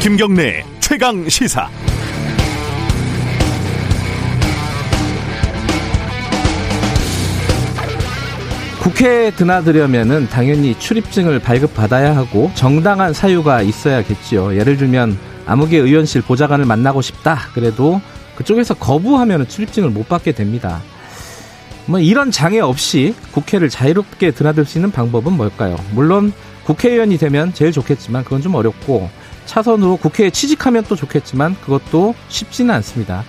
김경래 최강 시사. 국회에 드나들려면은 당연히 출입증을 발급받아야 하고 정당한 사유가 있어야겠지요. 예를 들면 아무개 의원실 보좌관을 만나고 싶다. 그래도 그쪽에서 거부하면 출입증을 못 받게 됩니다. 뭐 이런 장애 없이 국회를 자유롭게 드나들 수 있는 방법은 뭘까요? 물론 국회의원이 되면 제일 좋겠지만 그건 좀 어렵고 차선으로 국회에 취직하면 또 좋겠지만 그것도 쉽지는 않습니다.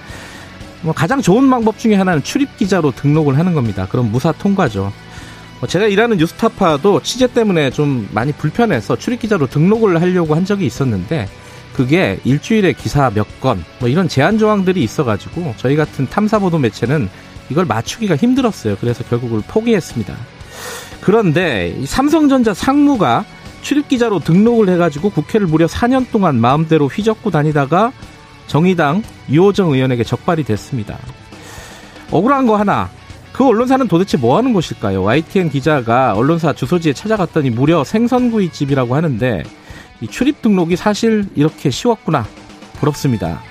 뭐 가장 좋은 방법 중에 하나는 출입 기자로 등록을 하는 겁니다. 그럼 무사 통과죠. 뭐 제가 일하는 뉴스타파도 취재 때문에 좀 많이 불편해서 출입 기자로 등록을 하려고 한 적이 있었는데 그게 일주일에 기사 몇 건, 뭐 이런 제한 조항들이 있어가지고 저희 같은 탐사 보도 매체는 이걸 맞추기가 힘들었어요. 그래서 결국을 포기했습니다. 그런데 삼성전자 상무가 출입 기자로 등록을 해가지고 국회를 무려 4년 동안 마음대로 휘젓고 다니다가 정의당 유호정 의원에게 적발이 됐습니다. 억울한 거 하나, 그 언론사는 도대체 뭐 하는 곳일까요? YTN 기자가 언론사 주소지에 찾아갔더니 무려 생선구이집이라고 하는데 이 출입 등록이 사실 이렇게 쉬웠구나. 부럽습니다.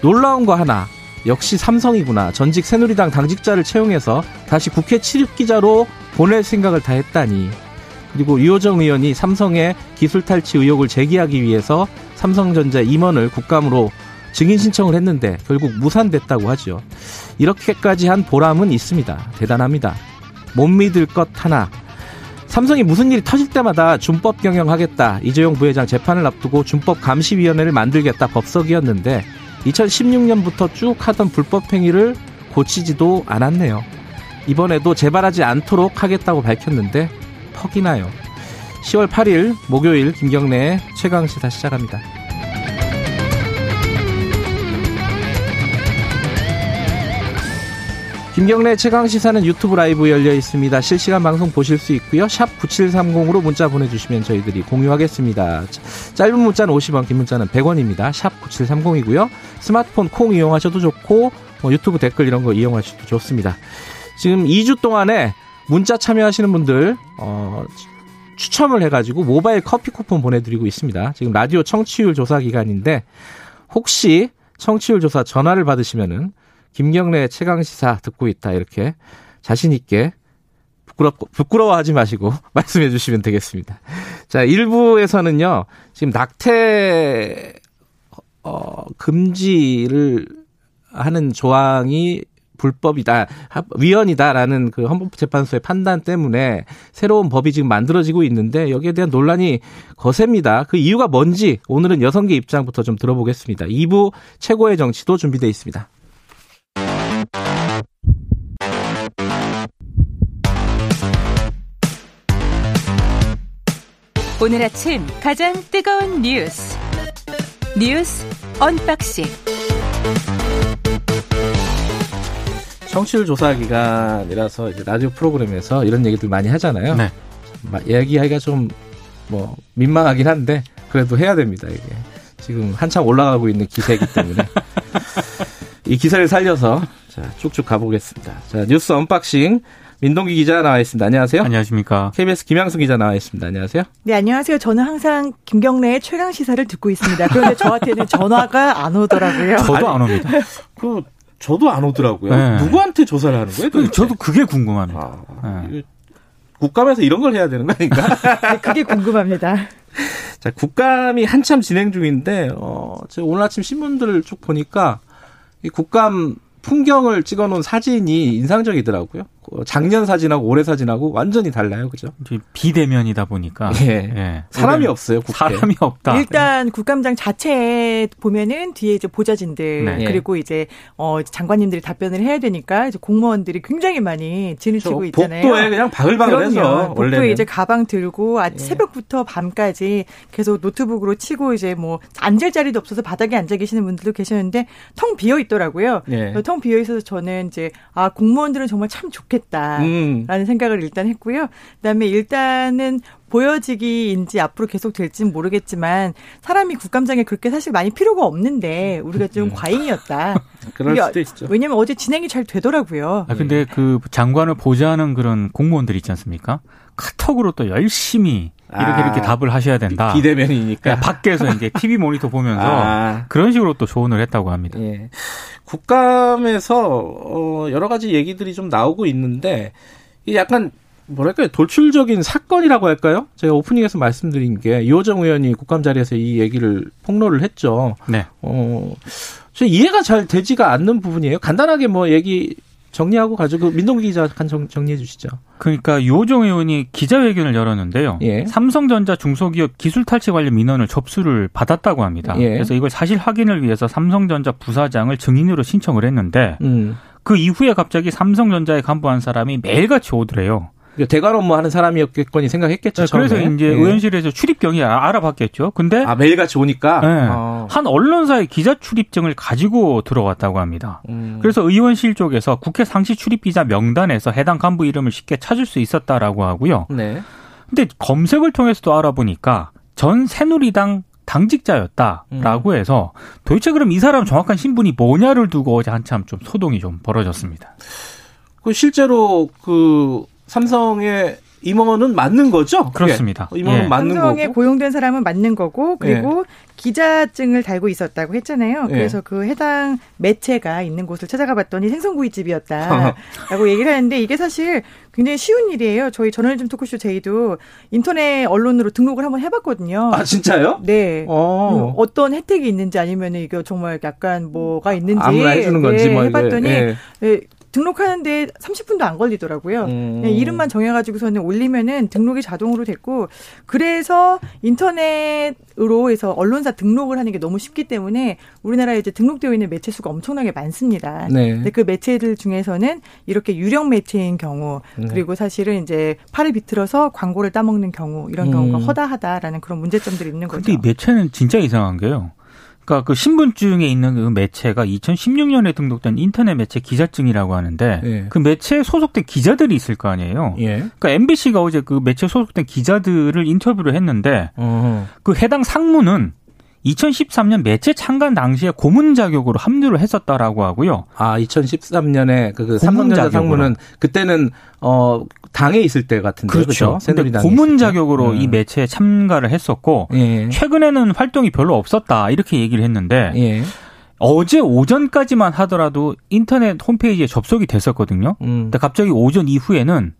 놀라운 거 하나. 역시 삼성이구나. 전직 새누리당 당직자를 채용해서 다시 국회 출입 기자로 보낼 생각을 다 했다니. 그리고 유호정 의원이 삼성의 기술 탈취 의혹을 제기하기 위해서 삼성전자 임원을 국감으로 증인 신청을 했는데 결국 무산됐다고 하죠. 이렇게까지 한 보람은 있습니다. 대단합니다. 못 믿을 것 하나. 삼성이 무슨 일이 터질 때마다 준법 경영하겠다. 이재용 부회장 재판을 앞두고 준법 감시위원회를 만들겠다 법석이었는데 2016년부터 쭉 하던 불법 행위를 고치지도 않았네요. 이번에도 재발하지 않도록 하겠다고 밝혔는데 퍽이 나요. 10월 8일 목요일 김경래의 최강시사 시작합니다. 김경래 최강 시사는 유튜브 라이브 열려 있습니다. 실시간 방송 보실 수 있고요. 샵 9730으로 문자 보내주시면 저희들이 공유하겠습니다. 짧은 문자는 50원, 긴 문자는 100원입니다. 샵 9730이고요. 스마트폰 콩 이용하셔도 좋고 뭐 유튜브 댓글 이런 거 이용하셔도 좋습니다. 지금 2주 동안에 문자 참여하시는 분들 어, 추첨을 해가지고 모바일 커피 쿠폰 보내드리고 있습니다. 지금 라디오 청취율 조사 기간인데 혹시 청취율 조사 전화를 받으시면은 김경래 최강 시사 듣고 있다 이렇게 자신 있게 부끄러 부끄러워하지 마시고 말씀해 주시면 되겠습니다. 자, 1부에서는요. 지금 낙태 어 금지를 하는 조항이 불법이다, 위헌이다라는 그 헌법재판소의 판단 때문에 새로운 법이 지금 만들어지고 있는데 여기에 대한 논란이 거셉니다. 그 이유가 뭔지 오늘은 여성계 입장부터 좀 들어보겠습니다. 2부 최고의 정치도 준비되어 있습니다. 오늘 아침 가장 뜨거운 뉴스 뉴스 unboxing 청취율 조사 기간이라서 이제 라디오 프로그램에서 이런 얘기들 많이 하잖아요. 네. 얘기하기가 좀 뭐 민망하긴 한데 그래도 해야 됩니다. 이게 지금 한참 올라가고 있는 기세이기 때문에 이 기세를 살려서 자 쭉쭉 가보겠습니다. 자 뉴스 unboxing 민동기 기자 나와 있습니다. 안녕하세요. 안녕하십니까. KBS 김양수 기자 나와 있습니다. 안녕하세요. 네, 안녕하세요. 저는 항상 김경래의 최강 시사를 듣고 있습니다. 그런데 저한테는 전화가 안 오더라고요. 저도 안 옵니다. 그 저도 안 오더라고요. 네. 누구한테 조사를 하는 거예요? 도대체? 저도 그게 궁금하네요. 아, 네. 국감에서 이런 걸 해야 되는 거 아닌가? 네, 그게 궁금합니다. 자, 국감이 한참 진행 중인데, 어, 제가 오늘 아침 신문들을 쭉 보니까, 이 국감 풍경을 찍어 놓은 사진이 인상적이더라고요. 어, 작년 사진하고 올해 사진하고 완전히 달라요. 그죠? 비대면이다 보니까 예. 예. 사람이 없어요, 국회. 사람이 없다. 일단 국감장 자체에 보면은 뒤에 이제 보좌진들 네. 그리고 이제 어 장관님들이 답변을 해야 되니까 이제 공무원들이 굉장히 많이 진을 저 치고 있잖아요. 복도에 그냥 바글바글 해서, 그럼요. 복도에. 이제 가방 들고 아, 예. 새벽부터 밤까지 계속 노트북으로 치고 이제 뭐 앉을 자리도 없어서 바닥에 앉아 계시는 분들도 계셨는데 텅 비어 있더라고요. 예. 텅 비어 있어서 저는 이제 아 공무원들은 정말 참 좋겠다. 잘못했다라는 음. 생각을 일단 했고요. 그다음에 일단은 보여지기인지 앞으로 계속 될지는 모르겠지만 사람이 국감장에 그렇게 사실 많이 필요가 없는데 우리가 좀 음. 과잉이었다. 그럴 수도 있죠. 왜냐면 어제 진행이 잘 되더라고요. 아, 근데 그 장관을 보좌하는 그런 공무원들 있지 않습니까? 카톡으로 또 열심히 이렇게 아, 이렇게 답을 하셔야 된다. 비대면이니까. 그러니까 밖에서 이제 TV 모니터 보면서 아. 그런 식으로 또 조언을 했다고 합니다. 예. 국감에서 어 여러 가지 얘기들이 좀 나오고 있는데 이 약간 뭐랄까요 돌출적인 사건이라고 할까요? 제가 오프닝에서 말씀드린 게 이호정 의원이 국감 자리에서 이 얘기를 폭로를 했죠. 네. 어, 저 이해가 잘 되지가 않는 부분이에요. 간단하게 뭐 얘기 정리하고 가지고 민동기 기자 간 정, 정리해 주시죠. 그러니까 유호정 의원이 기자회견을 열었는데요. 예. 삼성전자 중소기업 기술 탈취 관련 민원을 접수를 받았다고 합니다. 예. 그래서 이걸 사실 확인을 위해서 삼성전자 부사장을 증인으로 신청을 했는데 음. 그 이후에 갑자기 삼성전자에 간부 한 사람이 매일같이 오더래요. 그러니까 대관 업무 하는 사람이었겠거니 생각했겠죠. 그래서 처음에. 이제 예. 의원실에서 출입 경위 아- 알아봤겠죠. 근데 아 매일같이 오니까. 네. 어. 한 언론사의 기자 출입증을 가지고 들어왔다고 합니다. 음. 그래서 의원실 쪽에서 국회 상시 출입 기자 명단에서 해당 간부 이름을 쉽게 찾을 수 있었다라고 하고요. 네. 근데 검색을 통해서도 알아보니까 전 새누리당 당직자였다라고 해서 도대체 그럼 이 사람 정확한 신분이 뭐냐를 두고 어제 한참 좀 소동이 좀 벌어졌습니다. 그 실제로 그 삼성의 임원은 맞는 거죠? 그게? 그렇습니다. 임원은 예. 맞는 삼성에 거고. 고용된 사람은 맞는 거고 그리고 기자증을 달고 있었다고 했잖아요. 예. 그래서 그 해당 매체가 있는 곳을 찾아가 봤더니 생선구이집이었다라고 얘기를 하는데 이게 사실 굉장히 쉬운 일이에요. 저희 저널리즘 토크쇼 제이도 인터넷 언론으로 등록을 한번 해봤거든요. 아 진짜요? 네. 어. 음, 어떤 혜택이 있는지 아니면 이거 정말 약간 뭐가 있는지 아무나 해주는 건지 네, 뭐 이제, 해봤더니 예. 네, 등록하는데 30분도 안 걸리더라고요. 음. 그냥 이름만 정해가지고서는 올리면은 등록이 자동으로 됐고 그래서 인터넷으로 해서 언론사 등록을 하는 게 너무 쉽기 때문에 우리나라에 이제 등록되어 있는 매체 수가 엄청나게 많습니다. 네. 근데 그 매체들 중에서는 이렇게 유령 매체인 경우 음. 그리고 사실은 이제 팔을 비틀어서 광고를 따먹는 경우 이런 음. 경우가 허다하다라는 그런 문제점들이 있는 거죠. 근데 이 매체는 진짜 이상한 게요. 그러니까 그 신분증에 있는 그 매체가 2016년에 등록된 인터넷 매체 기자증이라고 하는데 예. 그 매체에 소속된 기자들이 있을 거 아니에요. 예. 그러니까 MBC가 어제 그 매체 소속된 기자들을 인터뷰를 했는데 어. 그 해당 상무는 2013년 매체 창간 당시에 고문 자격으로 합류를 했었다라고 하고요. 아 2013년에 그, 그 삼성전자. 상무는 그때는 어 당에 있을 때 같은데 그렇죠. 새누리당 고문 자격으로 음. 이 매체에 참가를 했었고 예. 최근에는 활동이 별로 없었다 이렇게 얘기를 했는데 예. 어제 오전까지만 하더라도 인터넷 홈페이지에 접속이 됐었거든요. 음. 근데 갑자기 오전 이후에는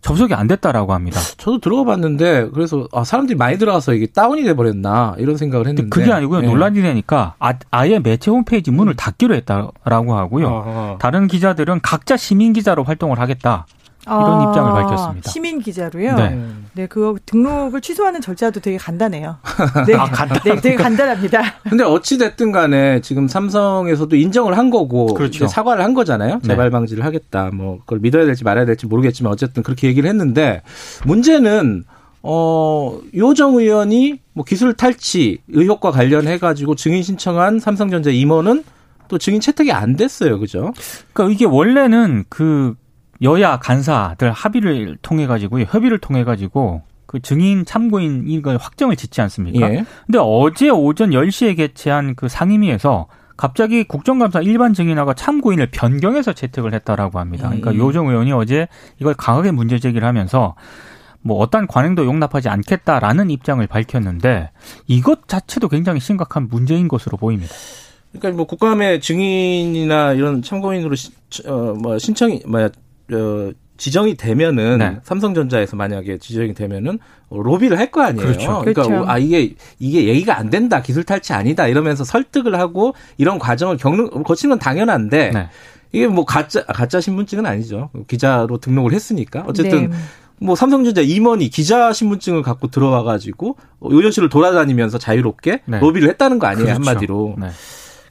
접속이 안 됐다라고 합니다. 저도 들어가 봤는데 그래서 아 사람들이 많이 들어가서 이게 다운이 돼 버렸나 이런 생각을 했는데 그게 아니고요. 예. 논란이 되니까 아, 예 매체 홈페이지 문을 닫기로 했다라고 하고요. 어허. 다른 기자들은 각자 시민 기자로 활동을 하겠다. 이런 입장을 밝혔습니다. 아, 시민 기자로요. 네. 네. 네, 그거 등록을 취소하는 절차도 되게 간단해요. 네, 아, 간단- 네, 되게 간단합니다. 근데 어찌 됐든 간에 지금 삼성에서도 인정을 한 거고 그렇죠. 사과를 한 거잖아요. 네. 재발 방지를 하겠다. 뭐 그걸 믿어야 될지 말아야 될지 모르겠지만 어쨌든 그렇게 얘기를 했는데 문제는 어 요정 의원이 뭐 기술 탈취 의혹과 관련해 가지고 증인 신청한 삼성전자 임원은 또 증인 채택이 안 됐어요. 그죠? 그러니까 이게 원래는 그 여야 간사들 합의를 통해 가지고 협의를 통해 가지고 그 증인 참고인 이걸 확정을 짓지 않습니까? 예. 근데 어제 오전 10시에 개최한 그 상임위에서 갑자기 국정감사 일반 증인하고 참고인을 변경해서 채택을 했다라고 합니다. 그러니까 음. 요정 의원이 어제 이걸 강하게 문제 제기를 하면서 뭐 어떤 관행도 용납하지 않겠다라는 입장을 밝혔는데 이것 자체도 굉장히 심각한 문제인 것으로 보입니다. 그러니까 뭐 국감의 증인이나 이런 참고인으로 시, 어, 뭐 신청이 뭐야 어, 지정이 되면은 네. 삼성전자에서 만약에 지정이 되면은 어, 로비를 할 거 아니에요. 그렇죠. 러니까 그렇죠. 아 이게 이게 얘기가 안 된다, 기술 탈취 아니다 이러면서 설득을 하고 이런 과정을 겪는 거치는 건 당연한데 네. 이게 뭐 가짜 가짜 신분증은 아니죠. 기자로 등록을 했으니까 어쨌든 네. 뭐 삼성전자 임원이 기자 신분증을 갖고 들어와 가지고 의원실을 돌아다니면서 자유롭게 네. 로비를 했다는 거 아니에요 그렇죠. 한마디로.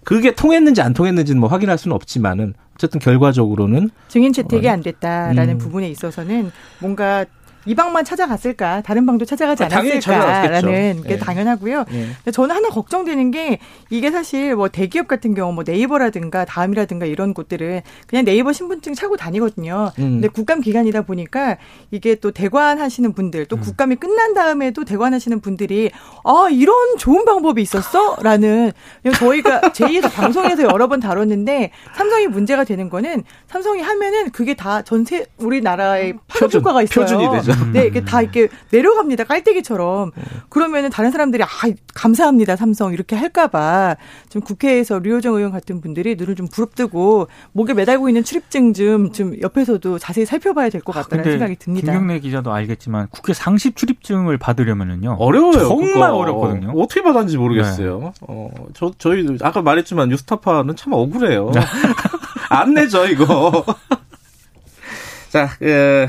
네. 그게 통했는지 안 통했는지는 뭐 확인할 수는 없지만은 어쨌든 결과적으로는 증인 채택이 안 됐다라는 음. 부분에 있어서는 뭔가 이 방만 찾아갔을까? 다른 방도 찾아가지 아, 않았을까라는. 게 예. 당연하고요. 예. 근데 저는 하나 걱정되는 게 이게 사실 뭐 대기업 같은 경우 뭐 네이버라든가 다음이라든가 이런 곳들은 그냥 네이버 신분증 차고 다니거든요. 음. 근데 국감 기간이다 보니까 이게 또 대관하시는 분들 음. 또 국감이 끝난 다음에도 대관하시는 분들이 아 이런 좋은 방법이 있었어라는 저희가 제2에서 방송에서 여러 번 다뤘는데 삼성이 문제가 되는 거는 삼성이 하면은 그게 다 전세 우리나라의 파급 효과가 있어요. 표준이 되죠. 네, 이게 다 이렇게 내려갑니다. 깔때기처럼. 그러면은 다른 사람들이 아 감사합니다 삼성 이렇게 할까 봐 좀 국회에서 류호정 의원 같은 분들이 눈을 좀 부릅뜨고 목에 매달고 있는 출입증 좀좀 옆에서도 자세히 살펴봐야 될 것 같다는 생각이 듭니다. 김경래 기자도 알겠지만 국회 상식 출입증을 받으려면은요. 어려워요. 정말 그거. 어렵거든요. 어떻게 받았는지 모르겠어요. 어, 저 저희 아까 말했지만 뉴스타파는 참 억울해요. 안 내죠 이거. 자, 에,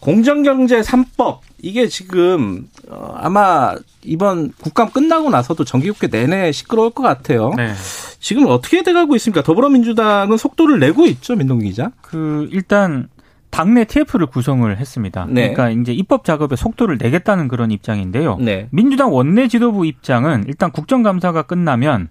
공정경제 3법 이게 지금 어, 아마 이번 국감 끝나고 나서도 정기국회 내내 시끄러울 것 같아요. 네. 지금 어떻게 돼가고 있습니까? 더불어민주당은 속도를 내고 있죠, 민동 기자. 그 일단 당내 TF를 구성을 했습니다. 네. 그러니까 이제 입법 작업에 속도를 내겠다는 그런 입장인데요. 네. 민주당 원내 지도부 입장은 일단 국정감사가 끝나면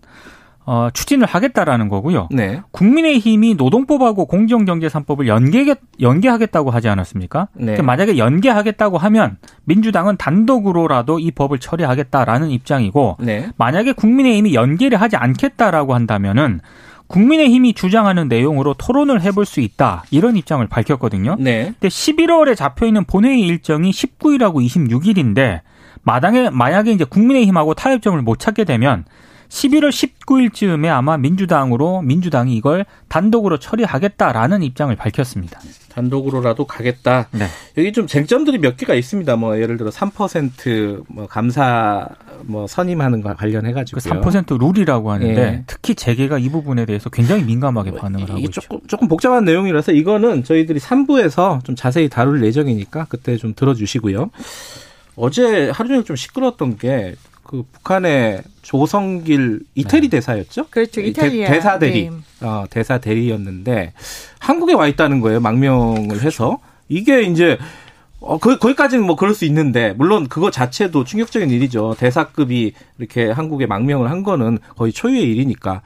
어, 추진을 하겠다라는 거고요. 네. 국민의힘이 노동법하고 공정경제 3법을 연계 연계하겠다고 하지 않았습니까? 네. 그러니까 만약에 연계하겠다고 하면 민주당은 단독으로라도 이 법을 처리하겠다라는 입장이고 네. 만약에 국민의힘이 연계를 하지 않겠다라고 한다면은 국민의힘이 주장하는 내용으로 토론을 해볼 수 있다 이런 입장을 밝혔거든요. 네. 근데 11월에 잡혀 있는 본회의 일정이 19일하고 26일인데 마당에 만약에 이제 국민의힘하고 타협점을 못 찾게 되면 11월 19일쯤에 아마 민주당으로 민주당이 이걸 단독으로 처리하겠다라는 입장을 밝혔습니다. 단독으로라도 가겠다. 네. 여기 좀 쟁점들이 몇 개가 있습니다. 뭐 예를 들어 3%뭐 감사 뭐 선임하는 거 관련해 그 가지고 3% 룰이라고 하는데 예. 특히 재계가 이 부분에 대해서 굉장히 민감하게 반응을 하고 있죠. 조금 조금 복잡한 내용이라서 이거는 저희들이 3부에서 좀 자세히 다룰 예정이니까 그때 좀 들어 주시고요. 어제 하루 종일 좀 시끄러웠던 게 그 북한의 조성길 이태리 대사였죠? 그렇죠. 대- 이탈리아. 대 사 대리. 네. 어, 대사 대리였는데 한국에 와 있다는 거예요. 망명을 해서 이게 이제 어, 거, 거기까지는 뭐 그럴 수 있는데 물론 그거 자체도 충격적인 일이죠. 대사급이 이렇게 한국에 망명을 한 거는 거의 초유의 일이니까.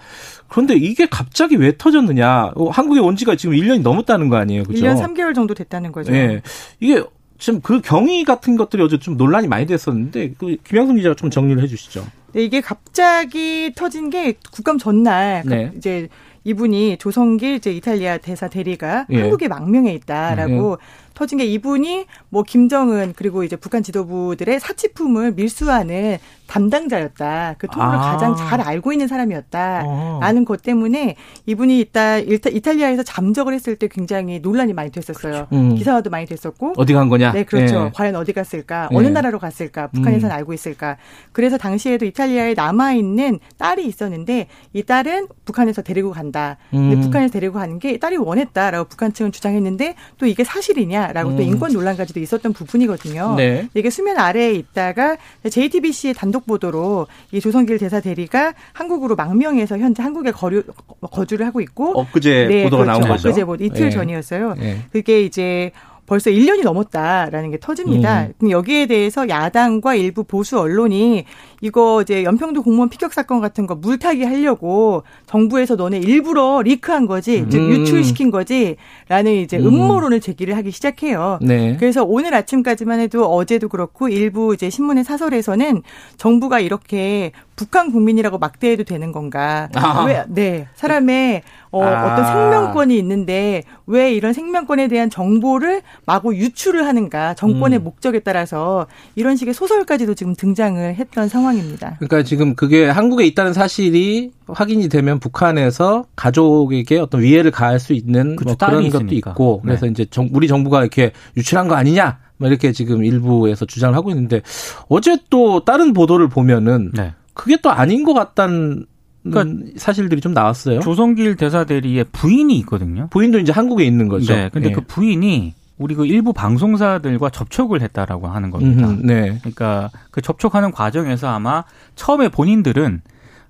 그런데 이게 갑자기 왜 터졌느냐? 어, 한국에 온 지가 지금 1년이 넘었다는 거 아니에요. 그죠? 1년 3개월 정도 됐다는 거죠. 예. 이게 지금 그 경위 같은 것들이 어제 좀 논란이 많이 됐었는데 그 김양순 기자가 좀 정리를 해 주시죠. 네, 이게 갑자기 터진 게 국감 전날 네. 이제 이분이 조성길 이제 이탈리아 대사 대리가 예. 한국에 망명해 있다라고 터진 게 이분이 뭐 김정은 그리고 이제 북한 지도부들의 사치품을 밀수하는 담당자였다. 그 통로를 아. 가장 잘 알고 있는 사람이었다. 어. 라는 것 때문에 이분이 이따 이탈리아에서 잠적을 했을 때 굉장히 논란이 많이 됐었어요. 음. 기사화도 많이 됐었고 어디 간 거냐? 네, 그렇죠. 예. 과연 어디 갔을까? 네. 어느 나라로 갔을까? 북한에서는 음. 알고 있을까? 그래서 당시에도 이탈리아에 남아 있는 딸이 있었는데 이 딸은 북한에서 데리고 간다. 근데 음. 북한에서 데리고 가는 게 딸이 원했다라고 북한 측은 주장했는데 또 이게 사실이냐 라고 또 음. 인권 논란까지도 있었던 부분이거든요. 네. 이게 수면 아래에 있다가 JTBC의 단독 보도로 이 조성길 대사 대리가 한국으로 망명해서 현재 한국에 거류, 거주를 하고 있고 엊그제 보도가 나온 거죠. 엊그제 뭐 이틀 예. 전이었어요. 예. 그게 이제 벌써 1년이 넘었다라는 게 터집니다. 음. 여기에 대해서 야당과 일부 보수 언론이 이거 이제 연평도 공무원 피격 사건 같은 거 물타기 하려고 정부에서 너네 일부러 리크한 거지, 즉 음. 유출시킨 거지라는 이제 음. 음모론을 제기를 하기 시작해요. 네. 그래서 오늘 아침까지만 해도 어제도 그렇고 일부 이제 신문의 사설에서는 정부가 이렇게 북한 국민이라고 막대해도 되는 건가? 아. 왜, 네. 사람의 어, 아. 어떤 생명권이 있는데 왜 이런 생명권에 대한 정보를 마구 유출을 하는가? 정권의 음. 목적에 따라서 이런 식의 소설까지도 지금 등장을 했던 상황 입니다. 그러니까 지금 그게 한국에 있다는 사실이 확인이 되면 북한에서 가족에게 어떤 위해를 가할 수 있는 그쵸, 뭐 그런 것도 있으니까. 있고 그래서 네. 이제 정, 우리 정부가 이렇게 유출한 거 아니냐 뭐 이렇게 지금 일부에서 주장을 하고 있는데 어제 또 다른 보도를 보면은 네. 그게 또 아닌 것 같다는 그러니까 사실들이 좀 나왔어요. 조성길 대사 대리의 부인이 있거든요. 부인도 이제 한국에 있는 거죠. 네. 근데 예. 그 부인이 우리 그 일부 방송사들과 접촉을 했다라고 하는 겁니다. 음흠, 네. 그러니까 그 접촉하는 과정에서 아마 처음에 본인들은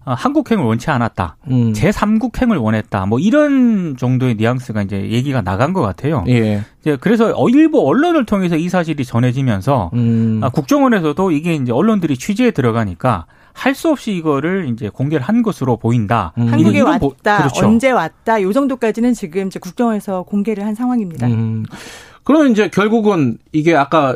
어, 한국행을 원치 않았다. 음. 제3국행을 원했다. 뭐 이런 정도의 뉘앙스가 이제 얘기가 나간 것 같아요. 예. 이제 그래서 어, 일부 언론을 통해서 이 사실이 전해지면서 음. 아, 국정원에서도 이게 이제 언론들이 취재에 들어가니까 할 수 없이 이거를 이제 공개를 한 것으로 보인다. 음. 한국에 왔다, 보- 그렇죠. 언제 왔다, 요 정도까지는 지금 이제 국정원에서 공개를 한 상황입니다. 음. 그러면 이제 결국은 이게 아까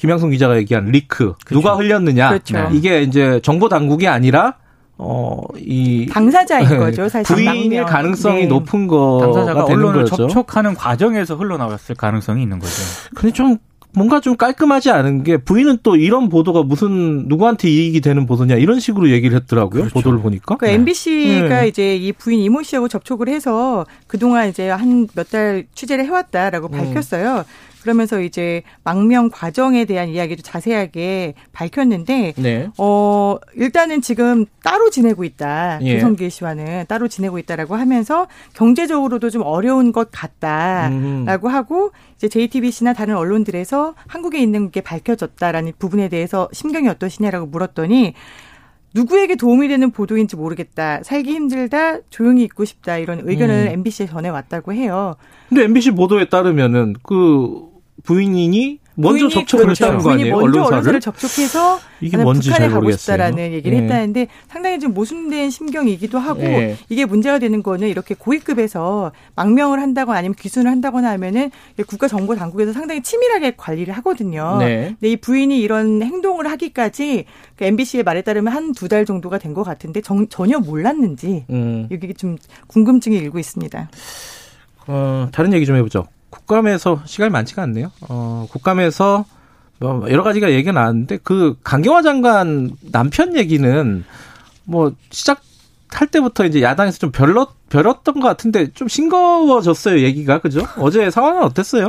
김양순 기자가 얘기한 리크 누가 흘렸느냐 그렇죠. 이게 이제 정보 당국이 아니라 어 이 당사자인 거죠, 사실. 부인일. 가능성이 네. 높은 거가 당사자가 되는 언론을 거죠. 접촉하는 과정에서 흘러나왔을 가능성이 있는 거죠. 근데 좀 뭔가 좀 깔끔하지 않은 게 부인은 또 이런 보도가 무슨 누구한테 이익이 되는 보도냐 이런 식으로 얘기를 했더라고요. 그렇죠. 보도를 보니까. 그 MBC가 네. 이제 이 부인 이모 씨하고 접촉을 해서 그동안 이제 한 몇 달 취재를 해왔다라고 음. 밝혔어요. 그러면서 이제 망명 과정에 대한 이야기도 자세하게 밝혔는데 네. 어, 일단은 지금 따로 지내고 있다. 예. 조성길 씨와는 따로 지내고 있다라고 하면서 경제적으로도 좀 어려운 것 같다라고 음. 하고 이제 JTBC나 다른 언론들에서 한국에 있는 게 밝혀졌다라는 부분에 대해서 심경이 어떠시냐라고 물었더니 누구에게 도움이 되는 보도인지 모르겠다. 살기 힘들다. 조용히 있고 싶다. 이런 의견을 음. MBC에 전해왔다고 해요. 근데 MBC 보도에 따르면은 그 부인이 먼저 부인이 접촉을 그렇죠. 했다는 거 아니에요? 먼저 언론사를? 언론사를 접촉해서 이게 뭔지 북한에 잘 가고. 싶다라는 얘기를 예. 했다는데 상당히 좀 모순된 심경이기도 하고 예. 이게 문제가 되는 거는 이렇게 고위급에서 망명을 한다거나 아니면 귀순을 한다거나 하면은 국가 정보 당국에서 상당히 치밀하게 관리를 하거든요. 네. 근데 이 부인이 이런 행동을 하기까지 그 MBC의 말에 따르면 한 두 달 정도가 된 것 같은데 정- 전혀 몰랐는지 음. 이게 좀 궁금증이 일고 있습니다. 어, 다른 얘기 좀 해보죠. 국감에서 시간이 많지가 않네요. 어, 국감에서 뭐 여러 가지가 얘기가 나왔는데 그 강경화 장관 남편 얘기는 뭐 시작 할 때부터 이제 야당에서 좀 별렀 별었던 것 같은데 좀 싱거워졌어요 얘기가 그죠? 어제 상황은 어땠어요?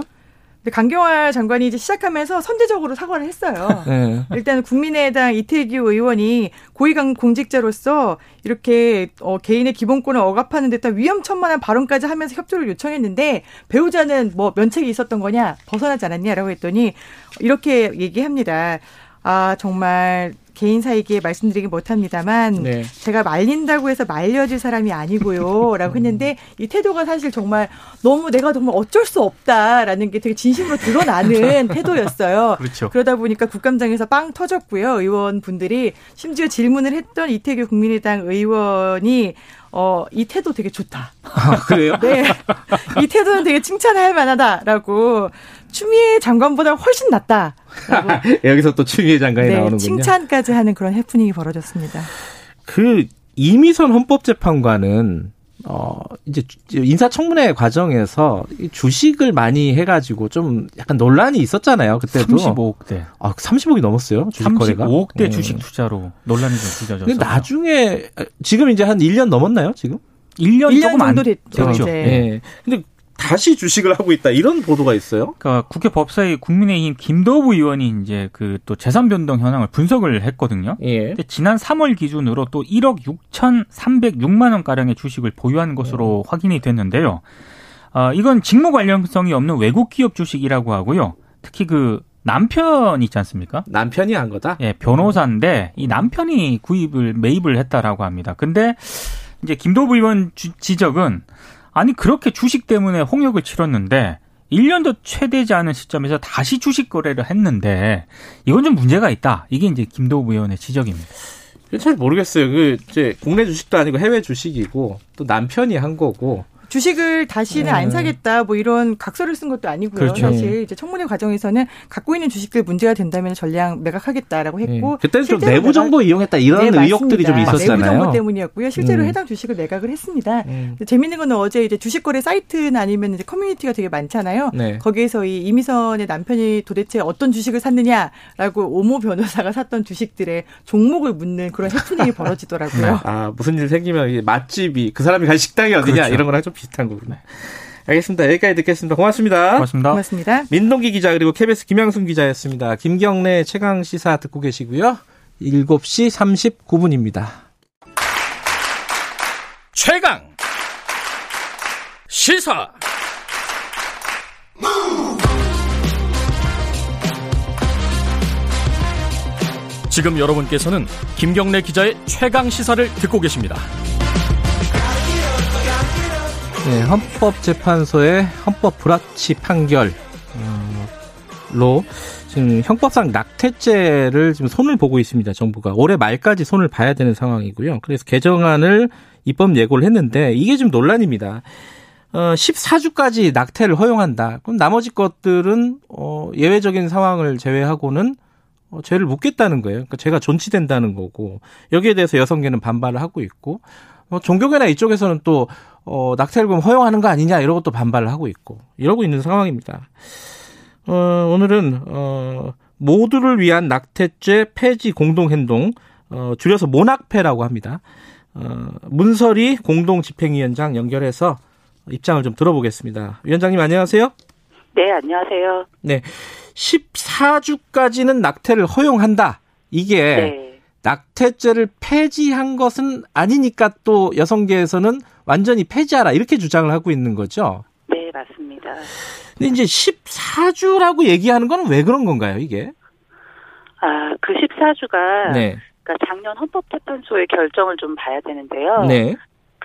강경화 장관이 이제 시작하면서 선제적으로 사과를 했어요. 네. 일단 국민의당 이태규 의원이 고위강 공직자로서 이렇게 어, 개인의 기본권을 억압하는 듯한 위험천만한 발언까지 하면서 협조를 요청했는데 배우자는 뭐 면책이 있었던 거냐 벗어나지 않았냐라고 했더니 이렇게 얘기합니다. 아 정말 개인 사이기에 말씀드리기 못합니다만 네. 제가 말린다고 해서 말려질 사람이 아니고요라고 했는데 이 태도가 사실 정말 너무 내가 정말 어쩔 수 없다라는 게 되게 진심으로 드러나는 태도였어요. 그렇죠. 그러다 보니까 국감장에서 빵 터졌고요. 의원분들이 심지어 질문을 했던 이태규 국민의당 의원이 어, 이 태도 되게 좋다. 아, 그래요? 네. 이 태도는 되게 칭찬할 만하다라고 추미애 장관보다 훨씬 낫다. 여기서 또 추미애 장관이 네, 나오는군요. 칭찬까지 하는 그런 해프닝이 벌어졌습니다. 그 이미선 헌법재판관은 어 이제 주- 인사청문회 과정에서 이 주식을 많이 해가지고 좀 약간 논란이 있었잖아요. 그때도 35억대. 아 30억이 넘었어요 주식 거래가. 35억대 예. 주식 투자로 논란이 좀 빚어졌어요. 근데 나중에 지금 이제 한 1년 넘었나요 지금? 1년, 1년 조금 안 정도 됐죠. 예. 근데 다시 주식을 하고 있다 이런 보도가 있어요. 그러니까 국회 법사위 국민의힘 김도부 의원이 이제 그 또 재산 변동 현황을 분석을 했거든요. 예. 지난 3월 기준으로 또 1억 6,306만 원 가량의 주식을 보유한 것으로 확인이 됐는데요. 어, 이건 직무 관련성이 없는 외국 기업 주식이라고 하고요. 특히 그 남편 있지 않습니까? 남편이 한 거다. 예, 변호사인데 이 남편이 구입을 매입을 했다라고 합니다. 근데 이제 김도부 의원 주- 지적은 아니 그렇게 주식 때문에 홍역을 치렀는데 1년도 채 되지 않은 시점에서 다시 주식 거래를 했는데 이건 좀 문제가 있다. 이게 이제 김도부 의원의 지적입니다. 잘 모르겠어요. 그 이제 국내 주식도 아니고 해외 주식이고 또 남편이 한 거고. 주식을 다시는 안 네. 사겠다 뭐 이런 각서를 쓴 것도 아니고요. 그렇죠. 사실 이제 청문회 과정에서는 갖고 있는 주식들 문제가 된다면 전량 매각하겠다라고 했고 예. 그때는 좀 내부 정보 이용했다 이런 네, 의혹들이 좀 맞습니다. 있었잖아요. 내부 정보 때문이었고요. 실제로 음. 해당 주식을 매각을 했습니다. 음. 재밌는 건 어제 이제 주식 거래 사이트나 아니면 이제 커뮤니티가 되게 많잖아요. 네. 거기에서 이 이미선의 남편이 도대체 어떤 주식을 샀느냐라고 오모 변호사가 샀던 주식들의 종목을 묻는 그런 해프닝이 벌어지더라고요. 아, 무슨 일 생기면 맛집이 그 사람이 갈 식당이 어디냐 그렇죠. 이런 거랑 좀 비슷한 거구나. 알겠습니다. 여기까지 듣겠습니다. 고맙습니다. 고맙습니다. 고맙습니다. 민동기 기자 그리고 KBS 김양순 기자였습니다. 김경래 최강 시사 듣고 계시고요. 7시 39분입니다. 최강 시사 지금 여러분께서는 김경래 기자의 최강 시사를 듣고 계십니다. 네, 헌법재판소의 헌법 불합치 판결로 지금 형법상 낙태죄를 지금 손을 보고 있습니다. 정부가 올해 말까지 손을 봐야 되는 상황이고요. 그래서 개정안을 입법 예고를 했는데 이게 좀 논란입니다. 어, 14주까지 낙태를 허용한다. 그럼 나머지 것들은 어, 예외적인 상황을 제외하고는 어, 죄를 묻겠다는 거예요. 그러니까 죄가 존치된다는 거고 여기에 대해서 여성계는 반발을 하고 있고 어, 종교계나 이쪽에서는 또 어, 낙태를 그럼 허용하는 거 아니냐 이러고 또 반발을 하고 있고 이러고 있는 상황입니다. 어, 오늘은 어, 모두를 위한 낙태죄 폐지 공동행동 어, 줄여서 모낙패라고 합니다. 어, 문설이 공동집행위원장 연결해서 입장을 좀 들어보겠습니다. 위원장님 안녕하세요. 네, 안녕하세요. 네. 14주까지는 낙태를 허용한다. 이게 네. 낙태죄를 폐지한 것은 아니니까 또 여성계에서는 완전히 폐지하라 이렇게 주장을 하고 있는 거죠. 네, 맞습니다. 근데 이제 14주라고 얘기하는 건 왜 그런 건가요, 이게? 아, 그 14주가 네. 그러니까 작년 헌법재판소의 결정을 좀 봐야 되는데요. 네.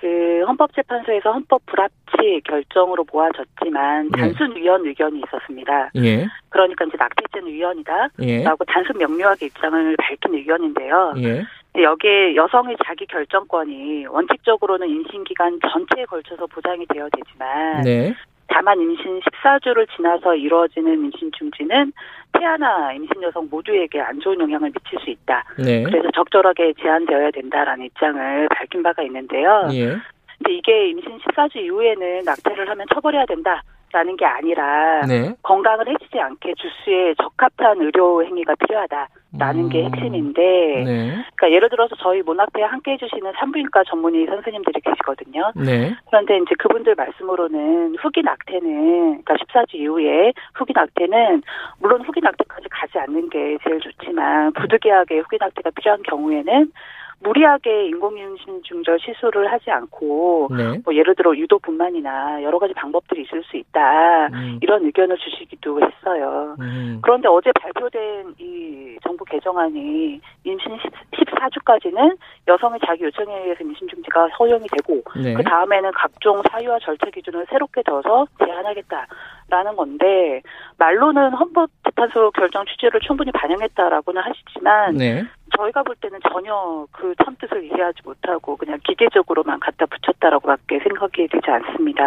그 헌법재판소에서 헌법 불합치 결정으로 모아졌지만 네. 단순 위헌 의견이 있었습니다. 예. 그러니까 이제 낙태죄는 위헌이다라고 예. 단순 명료하게 입장을 밝힌 의견인데요. 예. 여기에 여성의 자기 결정권이 원칙적으로는 임신 기간 전체에 걸쳐서 보장이 되어야 되지만 네. 다만 임신 14주를 지나서 이루어지는 임신 중지는 태아나 임신 여성 모두에게 안 좋은 영향을 미칠 수 있다. 네. 그래서 적절하게 제한되어야 된다라는 입장을 밝힌 바가 있는데요. 예. 근데 이게 임신 14주 이후에는 낙태를 하면 처벌해야 된다 라는 게 아니라 네. 건강을 해치지 않게 주수에 적합한 의료 행위가 필요하다라는 게 음. 핵심인데 네. 그러니까 예를 들어서 저희 모낙태에 함께 해주시는 산부인과 전문의 선생님들이 계시거든요. 네. 그런데 이제 그분들 말씀으로는 후기 낙태는 그러니까 14주 이후에 후기 낙태는 물론 후기 낙태까지 가지 않는 게 제일 좋지만 부득이하게 후기 낙태가 필요한 경우에는 무리하게 인공임신 중절 시술을 하지 않고 네. 뭐 예를 들어 유도 분만이나 여러 가지 방법들이 있을 수 있다 음. 이런 의견을 주시기도 했어요. 음. 그런데 어제 발표된 이 정부 개정안이 임신 14주까지는 여성의 자기 요청에 의해서 임신 중지가 허용이 되고 네. 그 다음에는 각종 사유와 절차 기준을 새롭게 둬서 제한하겠다 라는 건데 말로는 헌법 재판소 결정 취지를 충분히 반영했다라고는 하시지만 네. 저희가 볼 때는 전혀 그 참뜻을 이해하지 못하고 그냥 기계적으로만 갖다 붙였다라고밖에 생각이 되지 않습니다.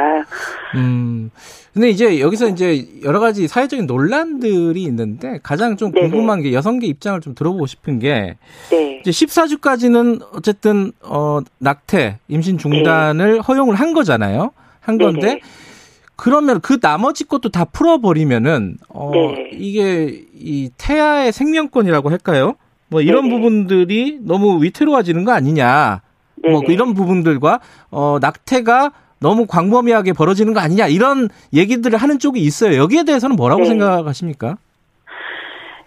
음. 근데 이제 여기서 이제 여러 가지 사회적인 논란들이 있는데 가장 좀 네네. 궁금한 게 여성계 입장을 좀 들어보고 싶은 게 네. 이제 14주까지는 어쨌든 어 낙태, 임신 중단을 허용을 한 거잖아요. 한 건데 네. 네네. 그러면 그 나머지 것도 다 풀어버리면은 어 네. 이게 이 태아의 생명권이라고 할까요? 뭐 이런 네네. 부분들이 너무 위태로워지는 거 아니냐? 뭐 네네. 이런 부분들과 어 낙태가 너무 광범위하게 벌어지는 거 아니냐 이런 얘기들을 하는 쪽이 있어요. 여기에 대해서는 뭐라고 네. 생각하십니까?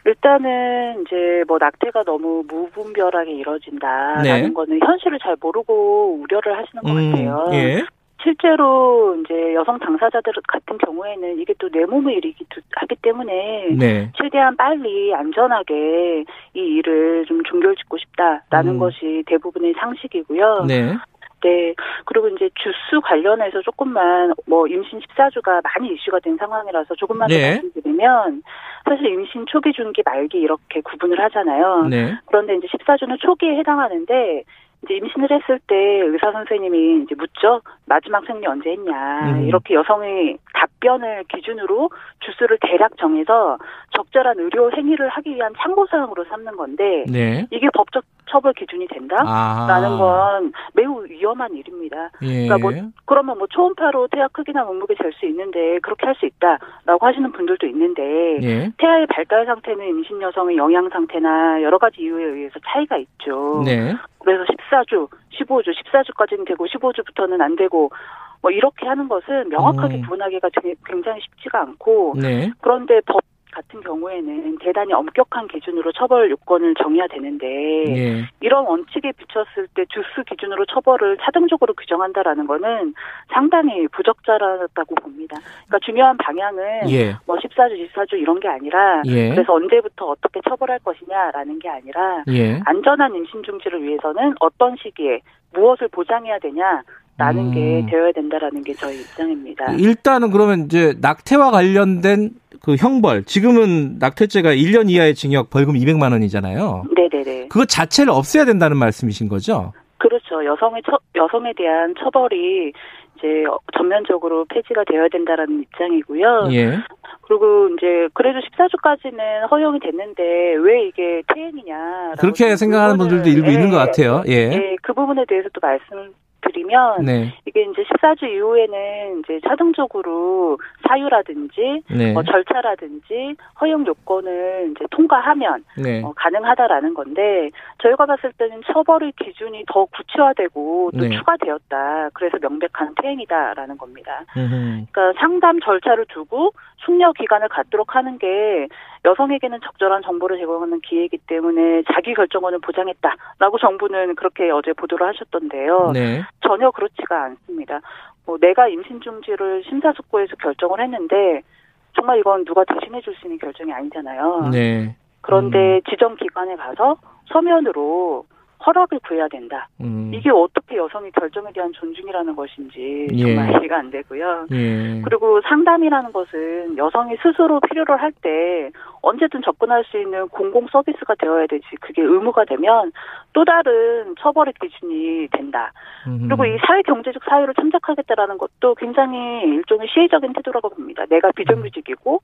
일단은 이제 뭐 낙태가 너무 무분별하게 이루어진다라는 네. 거는 현실을 잘 모르고 우려를 하시는 것 같아요. 예. 실제로 이제 여성 당사자들 같은 경우에는 이게 또 내 몸의 일이기도 하기 때문에 네. 최대한 빨리 안전하게 이 일을 좀 종결짓고 싶다라는 음. 것이 대부분의 상식이고요. 네. 네. 그리고 이제 주수 관련해서 조금만 뭐 임신 14주가 많이 이슈가 된 상황이라서 조금만 더 네. 말씀드리면 사실 임신 초기, 중기, 말기 이렇게 구분을 하잖아요. 네. 그런데 이제 14주는 초기에 해당하는데 이제 임신을 했을 때 의사 선생님이 이제 묻죠. 마지막 생리 언제 했냐. 음. 이렇게 여성의 답변을 기준으로 주수를 대략 정해서 적절한 의료 행위를 하기 위한 참고 사항으로 삼는 건데 네. 이게 법적 처벌 기준이 된다? 아. 라는 건 매우 위험한 일입니다. 예. 그러니까 뭐 그러면 뭐 초음파로 태아 크기나 몸무게 잴 수 있는데 그렇게 할 수 있다라고 하시는 분들도 있는데 예. 태아의 발달 상태는 임신 여성의 영양 상태나 여러 가지 이유에 의해서 차이가 있죠. 네. 그래서 14주, 15주, 14주까지는 되고 15주부터는 안 되고 뭐 이렇게 하는 것은 명확하게 음. 구분하기가 되게 굉장히 쉽지가 않고 네. 그런데 법 같은 경우에는 대단히 엄격한 기준으로 처벌 요건을 정해야 되는데 예. 이런 원칙에 비쳤을 때 주스 기준으로 처벌을 차등적으로 규정한다라는 거는 상당히 부적절하다고 봅니다. 그러니까 중요한 방향은 예. 뭐 14주, 24주 이런 게 아니라 예. 그래서 언제부터 어떻게 처벌할 것이냐라는 게 아니라 예. 안전한 임신 중지를 위해서는 어떤 시기에 무엇을 보장해야 되냐 라는 음. 게 되어야 된다라는 게 저희 입장입니다. 일단은 그러면 이제 낙태와 관련된 그 형벌 지금은 낙태죄가 1년 이하의 징역 벌금 200만 원이잖아요. 네네네. 그거 자체를 없애야 된다는 말씀이신 거죠? 그렇죠. 여성의 처, 여성에 대한 처벌이 이제 전면적으로 폐지가 되어야 된다라는 입장이고요. 예. 그리고 이제 그래도 14주까지는 허용이 됐는데 왜 이게 퇴행이냐 그렇게 생각하는 분들도 일부 있는 것 같아요. 예. 예, 그 부분에 대해서 또 말씀 드리면 네. 이게 이제 14주 이후에는 이제 자동적으로 사유라든지 네. 뭐 절차라든지 허용 요건을 이제 통과하면 네. 어, 가능하다라는 건데 저희가 봤을 때는 처벌의 기준이 더 구체화되고 또 네. 추가되었다. 그래서 명백한 퇴행이다라는 겁니다. 음흠. 그러니까 상담 절차를 두고 숙려 기간을 갖도록 하는 게 여성에게는 적절한 정보를 제공하는 기회이기 때문에 자기 결정권을 보장했다라고 정부는 그렇게 어제 보도를 하셨던데요. 네. 전혀 그렇지가 않습니다. 뭐 내가 임신 중지를 심사숙고해서 결정을 했는데 정말 이건 누가 대신해 줄 수 있는 결정이 아니잖아요. 네. 그런데 지정 기관에 가서 서면으로 허락을 구해야 된다. 음. 이게 어떻게 여성의 결정에 대한 존중이라는 것인지 예. 정말 이해가 안 되고요. 예. 그리고 상담이라는 것은 여성이 스스로 필요로 할 때 언제든 접근할 수 있는 공공 서비스가 되어야 되지 그게 의무가 되면 또 다른 처벌의 기준이 된다. 음흠. 그리고 이 사회 경제적 사유를 참작하겠다라는 것도 굉장히 일종의 시혜적인 태도라고 봅니다. 내가 비정규직이고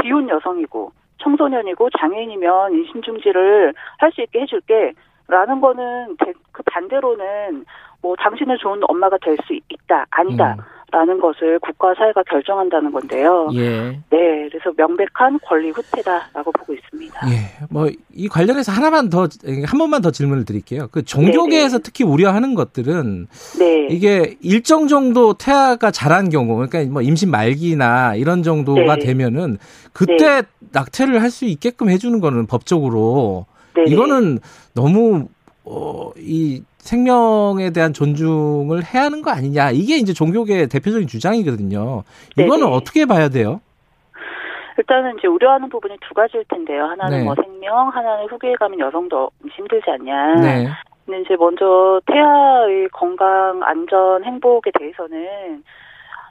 비혼 여성이고 청소년이고 장애인이면 임신 중지를 할 수 있게 해줄게. 라는 거는 대- 그 반대로는 뭐 당신은 좋은 엄마가 될 수 있다 아니다 라는 것을 국가 사회가 결정한다는 건데요. 예. 네, 그래서 명백한 권리 후퇴다라고 보고 있습니다. 예. 뭐 이 관련해서 하나만 더 한 번만 더 질문을 드릴게요. 그 종교계에서 네네. 특히 우려하는 것들은 네, 이게 일정 정도 태아가 자란 경우, 그러니까 뭐 임신 말기나 이런 정도가 네. 되면은 그때 낙태를 할 수 있게끔 해주는 거는 법적으로 네, 이거는 너무 어, 이 생명에 대한 존중을 해야 하는 거 아니냐 이게 이제 종교계 대표적인 주장이거든요. 이거는 네네. 어떻게 봐야 돼요? 일단은 이제 우려하는 부분이 두 가지일 텐데요. 하나는 네. 뭐 생명, 하나는 후기에 가면 여성도 힘들지 않냐. 네, 근데 이제 먼저 태아의 건강, 안전, 행복에 대해서는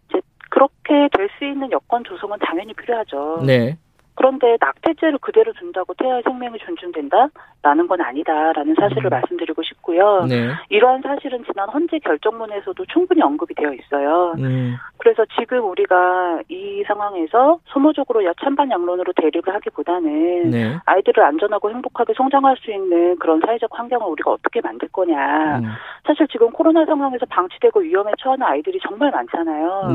이제 그렇게 될 수 있는 여건 조성은 당연히 필요하죠. 네, 그런데 낙태죄를 그대로 둔다고 태아의 생명이 존중된다라는 건 아니다라는 사실을 음. 말씀드리고 싶고요. 네, 이러한 사실은 지난 헌재 결정문에서도 충분히 언급이 되어 있어요. 음, 그래서 지금 우리가 이 상황에서 소모적으로 야 찬반 양론으로 대립을 하기보다는 네, 아이들을 안전하고 행복하게 성장할 수 있는 그런 사회적 환경을 우리가 어떻게 만들 거냐. 음, 사실 지금 코로나 상황에서 방치되고 위험에 처하는 아이들이 정말 많잖아요.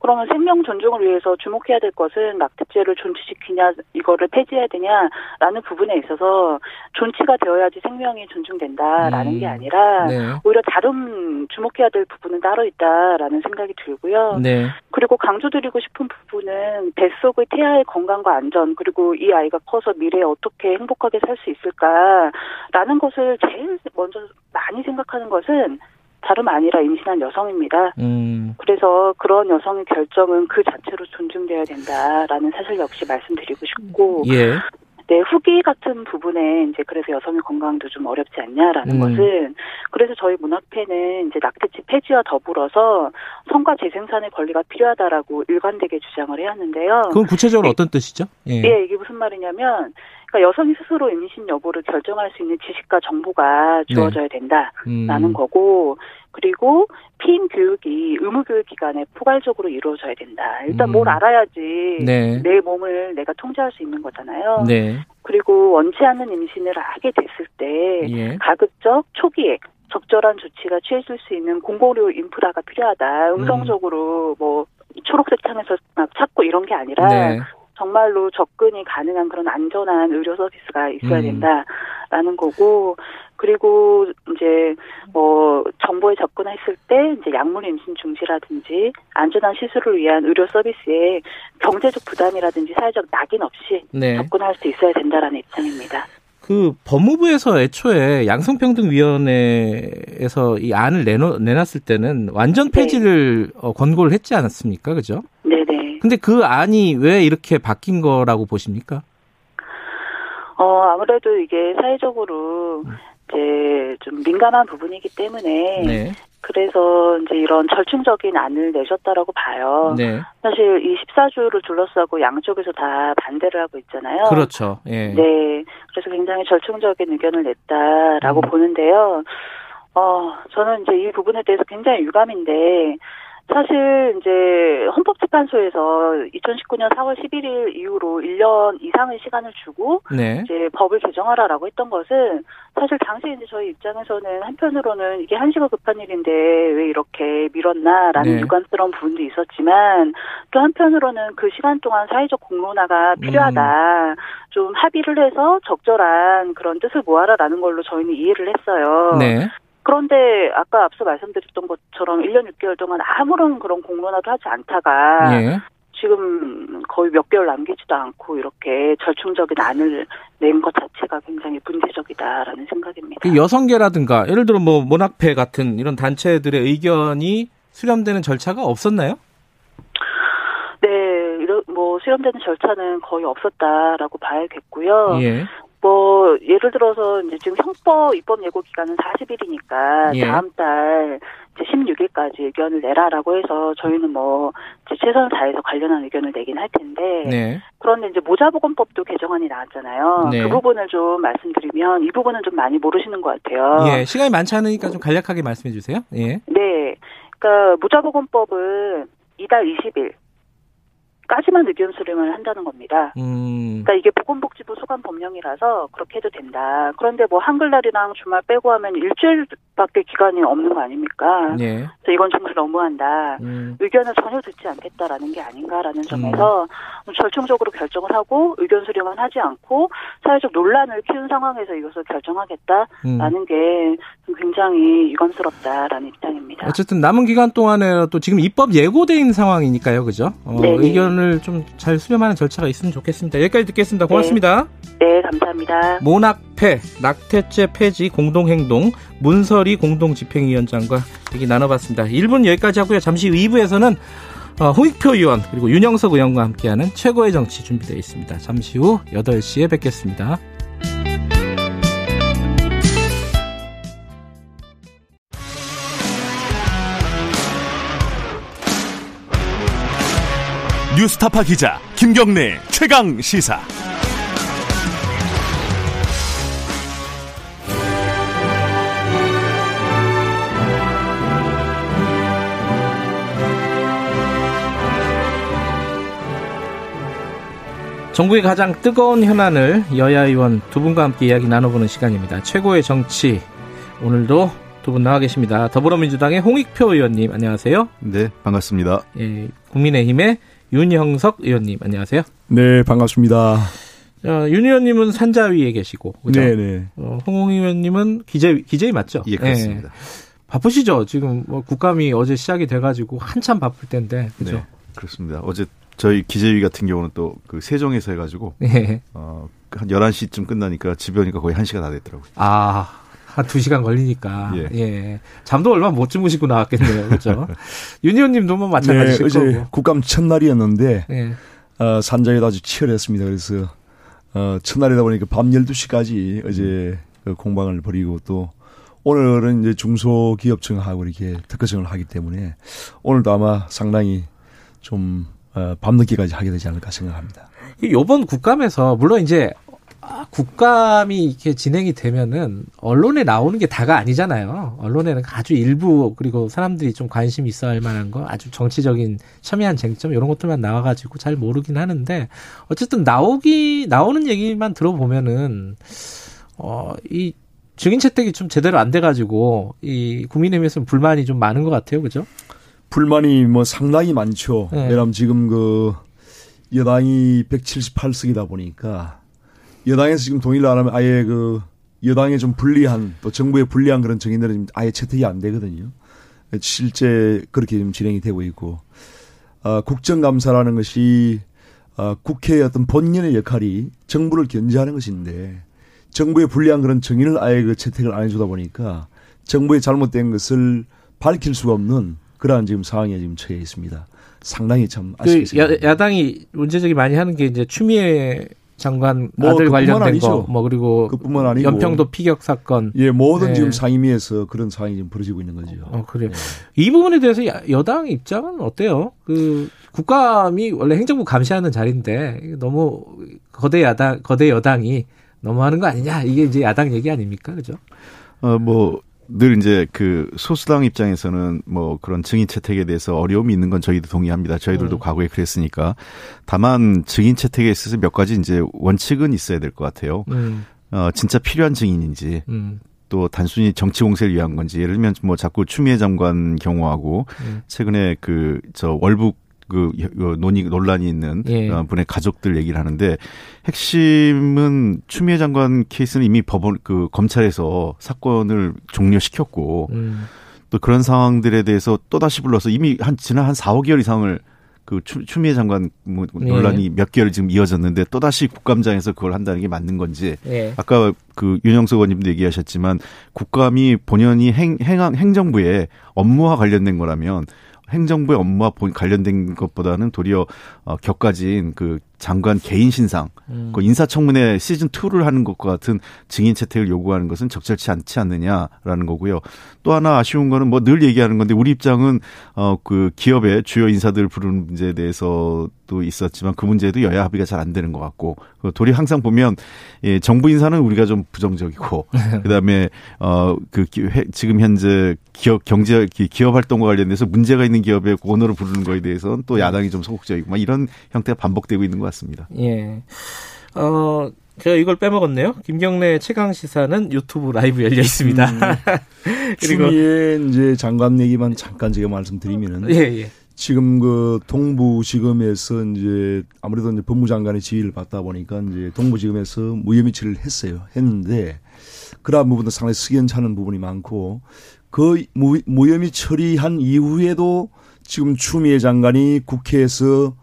네, 그러면 생명 존중을 위해서 주목해야 될 것은 낙태죄를 존치시키냐, 이거를 폐지해야 되냐라는 부분에 있어서 존치가 되어야지 생명이 존중된다라는 음. 게 아니라 네, 오히려 다른 주목해야 될 부분은 따로 있다라는 생각이 들고요. 네, 그리고 강조드리고 싶은 부분은 뱃속의 태아의 건강과 안전 그리고 이 아이가 커서 미래에 어떻게 행복하게 살 수 있을까라는 것을 제일 먼저 많이 생각하는 것은 다름 아니라 임신한 여성입니다. 음, 그래서 그런 여성의 결정은 그 자체로 존중돼야 된다라는 사실 역시 말씀드리고 싶고 예, 네, 후기 같은 부분에 이제 그래서 여성의 건강도 좀 어렵지 않냐라는 음. 것은 그래서 저희 문학회는 이제 낙태죄 폐지와 더불어서 성과 재생산의 권리가 필요하다라고 일관되게 주장을 해왔는데요. 그건 구체적으로 어떤 뜻이죠? 예, 예, 이게 무슨 말이냐면 그러니까 여성이 스스로 임신 여부를 결정할 수 있는 지식과 정보가 주어져야 된다라는 음, 거고 그리고 피임 교육이 의무 교육 기관에 포괄적으로 이루어져야 된다. 일단 음. 뭘 알아야지 네, 내 몸을 내가 통제할 수 있는 거잖아요. 네, 그리고 원치 않는 임신을 하게 됐을 때 예, 가급적 초기에 적절한 조치가 취해질 수 있는 공공의료 인프라가 필요하다. 음성적으로 뭐 초록색 창에서 막 찾고 이런 게 아니라 네, 정말로 접근이 가능한 그런 안전한 의료 서비스가 있어야 음. 된다라는 거고 그리고 이제 뭐 정보에 접근했을 때 이제 약물 임신 중지라든지 안전한 시술을 위한 의료 서비스에 경제적 부담이라든지 사회적 낙인 없이 네. 접근할 수 있어야 된다라는 입장입니다. 그 법무부에서 애초에 양성평등위원회에서 이 안을 내놓, 내놨을 때는 완전 네. 폐지를 어, 권고를 했지 않았습니까? 그죠? 근데 그 안이 왜 이렇게 바뀐 거라고 보십니까? 어 아무래도 이게 사회적으로 이제 좀 민감한 부분이기 때문에 네. 그래서 이제 이런 절충적인 안을 내셨다라고 봐요. 네. 사실 이 14주를 둘러싸고 양쪽에서 다 반대를 하고 있잖아요. 그렇죠. 예. 네. 그래서 굉장히 절충적인 의견을 냈다라고 음. 보는데요. 어, 저는 이제 이 부분에 대해서 굉장히 유감인데, 사실 이제 헌법재판소에서 2019년 4월 11일 이후로 1년 이상의 시간을 주고 네. 이제 법을 개정하라라고 했던 것은 사실 당시 이제 저희 입장에서는 한편으로는 이게 한시가 급한 일인데 왜 이렇게 미뤘나라는 네. 유감스러운 부분도 있었지만 또 한편으로는 그 시간 동안 사회적 공론화가 필요하다. 좀 합의를 해서 적절한 그런 뜻을 모아라라는 걸로 저희는 이해를 했어요. 네. 그런데 아까 앞서 말씀드렸던 것처럼 1년 6개월 동안 아무런 그런 공론화도 하지 않다가 예. 지금 거의 몇 개월 남기지도 않고 이렇게 절충적인 안을 낸 것 자체가 굉장히 문제적이다라는 생각입니다. 그 여성계라든가 예를 들어 뭐 모낙패 같은 이런 단체들의 의견이 수렴되는 절차가 없었나요? 네, 이런 뭐 수렴되는 절차는 거의 없었다라고 봐야겠고요. 예. 뭐 예를 들어서 이제 지금 형법 입법 예고 기간은 40일이니까 예. 다음 달 이제 16일까지 의견을 내라라고 해서 저희는 뭐 이제 최선을 다해서 관련한 의견을 내긴 할 텐데 네. 그런데 이제 모자보건법도 개정안이 나왔잖아요. 네. 그 부분을 좀 말씀드리면 이 부분은 좀 많이 모르시는 것 같아요. 예. 시간이 많지 않으니까 좀 간략하게 말씀해 주세요. 예. 네. 그러니까 모자보건법은 이달 20일 까지만 의견 수렴을 한다는 겁니다. 음. 그러니까 이게 보건복지부 소관 법령이라서 그렇게 해도 된다. 그런데 뭐 한글날이랑 주말 빼고 하면 일주일밖에 기간이 없는 거 아닙니까? 예. 그래서 이건 정말 너무한다. 음. 의견을 전혀 듣지 않겠다라는 게 아닌가라는 점에서 절충적으로 결정을 하고 의견 수렴은 하지 않고 사회적 논란을 키운 상황에서 이것을 결정하겠다라는 음. 게 굉장히 유감스럽다라는 입장입니다. 어쨌든 남은 기간 동안에 또 지금 입법 예고돼 있는 상황이니까요, 그죠? 어, 네네. 의견을 좀 잘 수렴하는 절차가 있으면 좋겠습니다. 여기까지 듣겠습니다. 고맙습니다. 네, 감사합니다. 모낙패, 낙태죄 폐지 공동행동, 문설이 공동집행위원장과 얘기 나눠봤습니다. 1분 여기까지 하고요. 잠시 후 2부에서는 어, 홍익표 의원 그리고 윤영석 의원과 함께하는 최고의 정치 준비되어 있습니다. 잠시 후 8시에 뵙겠습니다. 뉴스타파 기자 김경래 최강 시사. 전국의 가장 뜨거운 현안을 여야 의원 두 분과 함께 이야기 나눠보는 시간입니다. 최고의 정치 오늘도 두 분 나와 계십니다. 더불어민주당의 홍익표 의원님 안녕하세요. 네, 반갑습니다. 예, 국민의힘의 윤형석 의원님 안녕하세요. 네, 반갑습니다. 어, 윤 의원님은 산자위에 계시고 그죠? 네, 네. 어, 홍 의원님은 기재 기재위 맞죠? 예, 그렇습니다. 예. 바쁘시죠? 지금 뭐 국감이 어제 시작이 돼가지고 한참 바쁠 때인데 그죠? 네, 그렇습니다. 어제 저희 기재위 같은 경우는 또 그 세종에서 해가지고 예. 어, 한 11시쯤 끝나니까 집에 오니까 거의 1시가 다 됐더라고요. 아, 한두 시간 걸리니까. 예. 예. 잠도 얼마 못 주무시고 나왔겠네요. 그죠? 윤 의원님도 뭐 마찬가지실 네, 거고. 국감 첫날이었는데 예. 어, 산자위도 아주 치열했습니다. 그래서 어, 첫날이다 보니까 밤 12시까지 어제 그 공방을 벌이고 또 오늘은 이제 중소기업청하고 이렇게 특허청을 하기 때문에 오늘도 아마 상당히 좀 어, 밤늦게까지 하게 되지 않을까 생각합니다. 요번 국감에서 물론 이제 아, 국감이 이렇게 진행이 되면은 언론에 나오는 게 다가 아니잖아요. 언론에는 아주 일부 그리고 사람들이 좀 관심 있어 할 만한 거 아주 정치적인 첨예한 쟁점 이런 것들만 나와가지고 잘 모르긴 하는데 어쨌든 나오기 나오는 얘기만 들어보면은 어이 증인 채택이 좀 제대로 안 돼가지고 이 국민의힘에서는 불만이 좀 많은 것 같아요, 그죠? 불만이 뭐 상당히 많죠. 네. 왜냐하면 지금 그 여당이 178석이다 보니까 여당에서 지금 동의를 안 하면 아예 그 여당에 좀 불리한 또 정부에 불리한 그런 정인들은 지금 아예 채택이 안 되거든요. 실제 그렇게 지금 진행이 되고 있고 어, 국정감사라는 것이 어, 국회의 어떤 본연의 역할이 정부를 견제하는 것인데 정부에 불리한 그런 정인을 아예 그 채택을 안 해주다 보니까 정부의 잘못된 것을 밝힐 수가 없는 그러한 지금 상황에 지금 처해 있습니다. 상당히 참 아쉽게 그 야, 야당이 문제적이 많이 하는 게 이제 추미애 장관 뭐 아들 관련된. 거, 뭐 그리고 그뿐만 아니고 연평도 피격 사건. 예, 모든 네. 지금 상임위에서 그런 상황이 지금 벌어지고 있는 거죠. 어, 그래요. 이 부분에 대해서 야- 여당 입장은 어때요? 그 국감이 원래 행정부 감시하는 자리인데 너무 거대 야당 거대 여당이 너무 하는 거 아니냐 이게 이제 야당 얘기 아닙니까, 그죠? 어, 뭐, 늘 이제 그 소수당 입장에서는 뭐 그런 증인 채택에 대해서 어려움이 있는 건 저희도 동의합니다. 저희들도 음. 과거에 그랬으니까. 다만 증인 채택에 있어서 몇 가지 이제 원칙은 있어야 될 것 같아요. 음, 어, 진짜 필요한 증인인지 음, 또 단순히 정치 공세를 위한 건지 예를 들면 뭐 자꾸 추미애 장관 경우하고 음. 최근에 그 저 월북 그 여- 논의 논란이 있는 예. 어, 분의 가족들 얘기를 하는데 핵심은 추미애 장관 케이스는 이미 법원 그 검찰에서 사건을 종료시켰고 음. 또 그런 상황들에 대해서 또 다시 불러서 이미 한 지난 한 4, 5개월 이상을 그 추, 추미애 장관 뭐 예. 논란이 몇 개월 지금 이어졌는데 또 다시 국감장에서 그걸 한다는 게 맞는 건지 예. 아까 그 윤영석 의원님도 얘기하셨지만 국감이 본연이 행, 행, 행정부의 업무와 관련된 거라면 행정부의 업무와 본- 관련된 것보다는 도리어 어, 격가진 그 장관 개인 신상, 음. 그 인사청문회 시즌 2를 하는 것과 같은 증인 채택을 요구하는 것은 적절치 않지 않느냐라는 거고요. 또 하나 아쉬운 거는 뭐 늘 얘기하는 건데 우리 입장은 어그 기업의 주요 인사들 부르는 문제에 대해서도 있었지만 그 문제도 여야 합의가 잘 안 되는 것 같고 그 도리 항상 보면 예, 정부 인사는 우리가 좀 부정적이고 그다음에 어그 지금 현재 기업 경제 기- 기업 활동과 관련돼서 문제가 있는 기업의 원어를 부르는 거에 대해서는 또 야당이 좀 소극적이고 막 이런 형태가 반복되고 있는 것 같습니다. 예. 어, 제가 이걸 빼먹었네요. 김경래 최강 시사는 유튜브 라이브 열려 있습니다. 그리고 추미애 이제 장관 얘기만 잠깐 제가 말씀드리면은 예, 예. 지금 그 동부지검에서 이제 아무래도 이제 법무장관의 지휘를 받다 보니까 이제 동부지검에서 무혐의 처리를 했어요. 했는데 그러한 부분도 상당히 석연찮은 부분이 많고 그 무, 무혐의 처리한 이후에도 지금 추미애 장관이 국회에서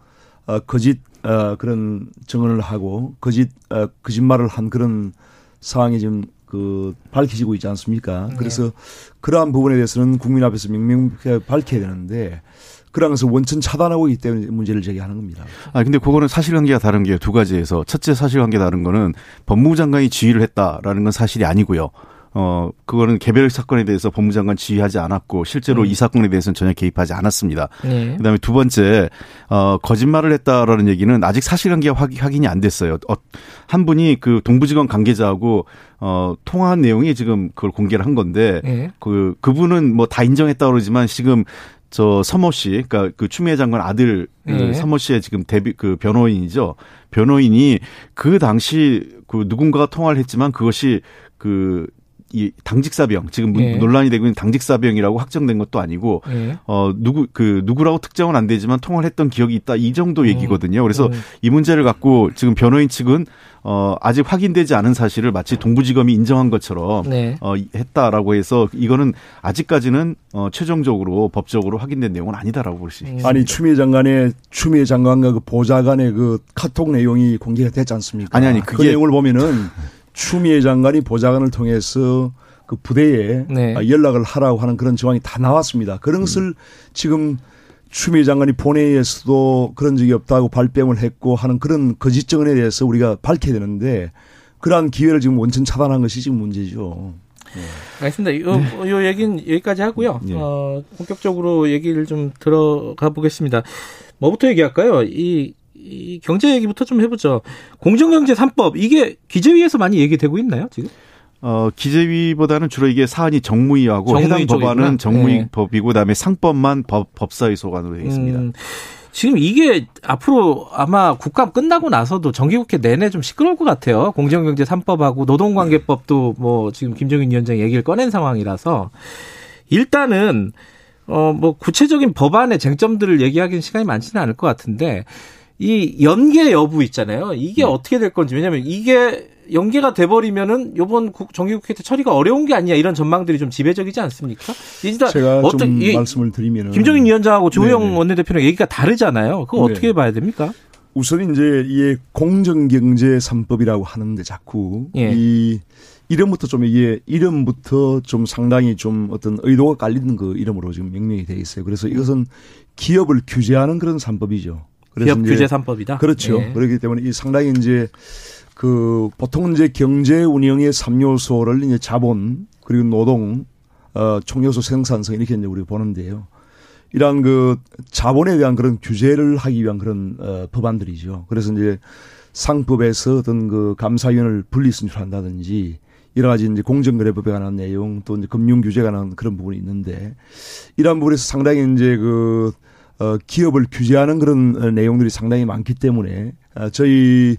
어, 거짓 어, 그런 증언을 하고 거짓 어, 거짓말을 한 그런 상황이 지금 그 밝혀지고 있지 않습니까? 그래서 그러한 부분에 대해서는 국민 앞에서 명명하게 밝혀야 되는데 것을 원천 차단하고 있기 때문에 문제를 제기하는 겁니다. 아 근데 그거는 사실관계가 다른 게 두 가지에서 첫째 사실관계 다른 거는 법무부 장관이 지휘를 했다라는 건 사실이 아니고요. 어 그거는 개별 사건에 대해서 법무부 장관 지휘하지 않았고 실제로 이 사건에 대해서는 전혀 개입하지 않았습니다. 예. 그다음에 두 번째 어 거짓말을 했다라는 얘기는 아직 사실관계가 확- 확인이 안 됐어요. 어, 한 분이 그 동부지검 관계자하고 어 통화한 내용이 지금 그걸 공개를 한 건데 예. 그 그분은 뭐 다 인정했다 그러지만 지금 저 서모 씨, 그러니까 그 추미애 장관 아들 그 예. 서모 씨의 지금 데뷔 그 변호인이죠. 변호인이 그 당시 그 누군가가 통화를 했지만 그것이 그 이 당직사병 지금 문- 예. 논란이 되고 있는 당직사병이라고 확정된 것도 아니고 예. 어 누구 그 누구라고 특정은 안 되지만 통화를 했던 기억이 있다 이 정도 얘기거든요. 그래서 음. 이 문제를 갖고 지금 변호인 측은 어 아직 확인되지 않은 사실을 마치 동부지검이 인정한 것처럼 네. 어, 했다라고 해서 이거는 아직까지는 어, 최종적으로 법적으로 확인된 내용은 아니다라고 볼 수 있습니다. 아니 추미애 장관의 추미애 장관과 그 보좌관의 그 카톡 내용이 공개가 됐지 않습니까? 아니, 아니, 그 그게- 내용을 보면은 추미애 장관이 보좌관을 통해서 그 부대에 네. 아, 연락을 하라고 하는 그런 정황이 다 나왔습니다. 그런 것을 지금 추미애 장관이 본회의에서도 그런 적이 없다고 발뺌을 했고 하는 그런 거짓 증언에 대해서 우리가 밝혀야 되는데 그러한 기회를 지금 원천 차단한 것이 지금 문제죠. 알겠습니다. 요, 요 얘기는 여기까지 하고요. 예. 어, 본격적으로 얘기를 좀 들어가 보겠습니다. 뭐부터 얘기할까요? 이, 이 경제 얘기부터 좀 해보죠. 공정경제 3법, 이게 기재위에서 많이 얘기되고 있나요, 지금? 어, 기재위보다는 주로 이게 사안이 정무위하고 정무위 해당 쪽이구나. 법안은 정무위 네. 법이고 그다음에 상법만 법, 법사위 소관으로 되어 있습니다. 음, 지금 이게 앞으로 아마 국감 끝나고 나서도 정기국회 내내 좀 시끄러울 것 같아요. 공정경제 3법하고 노동관계법도 뭐 지금 김정인 위원장이 얘기를 꺼낸 상황이라서 일단은 어 뭐 구체적인 법안의 쟁점들을 얘기하기는 시간이 많지는 않을 것 같은데 이 연계 여부 있잖아요. 이게 어떻게 될 건지 왜냐하면 이게 연계가 돼버리면은 국- 정기국회 때 처리가 어려운 게 아니냐 이런 전망들이 좀 지배적이지 않습니까? 이제 제가 어떤 좀 이- 말씀을 드리면은 김종인 위원장하고 조영 네네. 원내대표랑 얘기가 다르잖아요. 그거 네. 어떻게 봐야 됩니까? 우선 이제 이 공정경제 3법이라고 하는데 자꾸 예. 이 이름부터 좀 이게 이름부터 좀 상당히 좀 어떤 의도가 깔리는 그 이름으로 지금 명명이 돼 있어요. 그래서 이것은 기업을 규제하는 그런 3법이죠. 기업 규제 3법이다. 그렇죠. 예. 그렇기 때문에 이 상당히 이제 그 보통 이제 경제 운영의 3요소를 이제 자본 그리고 노동 어 총요소 생산성 이렇게 이제 우리가 보는데요. 이러한 그 자본에 대한 그런 규제를 하기 위한 그런 어 법안들이죠. 그래서 이제 상법에서 어떤 그 감사위원을 분리 선출한다든지 여러 가지 이제 공정거래법에 관한 내용 또 이제 금융 규제에 관한 그런 부분이 있는데 이러한 부분에서 상당히 이제 그 어, 기업을 규제하는 그런 어, 내용들이 상당히 많기 때문에 어, 저희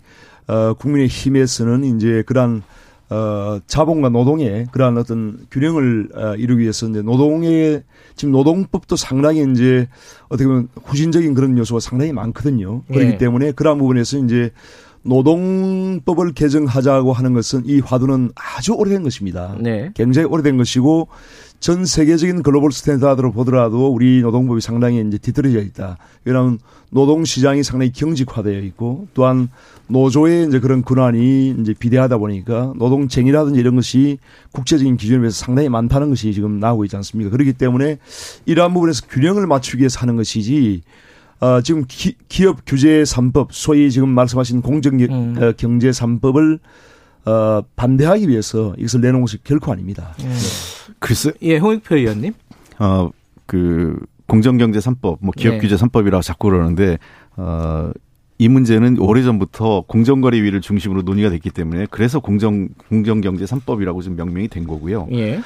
어, 국민의 힘에서는 이제 그러한 어, 자본과 노동의 그러한 어떤 균형을 어, 이루기 위해서 이제 노동의 지금 노동법도 상당히 이제 어떻게 보면 후진적인 그런 요소가 상당히 많거든요. 그렇기 예. 때문에 그러한 부분에서 이제 노동법을 개정하자고 하는 것은 이 화두는 아주 오래된 것입니다. 네. 굉장히 오래된 것이고 전 세계적인 global standard로 보더라도 우리 노동법이 상당히 이제 뒤떨어져 있다. 왜냐하면 노동 시장이 상당히 경직화되어 있고 또한 노조의 이제 그런 권한이 이제 비대하다 보니까 노동쟁의라든지 이런 것이 국제적인 기준에 비해서 상당히 많다는 것이 지금 나오고 있지 않습니까? 그렇기 때문에 이러한 부분에서 균형을 맞추기 위해서 하는 것이지 어, 지금 기, 기업 규제 3법, 소위 지금 말씀하신 공정 음. 어, 경제 3법을 어, 반대하기 위해서 이것을 내놓은 것이 결코 아닙니다. 글쎄, 예, 홍익표 의원님. 어, 그, 공정경제 3법, 뭐 네. 기업규제 3법이라고 자꾸 그러는데, 어, 이 문제는 오래전부터 공정거래위를 중심으로 논의가 됐기 때문에 그래서 공정, 공정경제 3법이라고 지금 명명이 된 거고요. 예.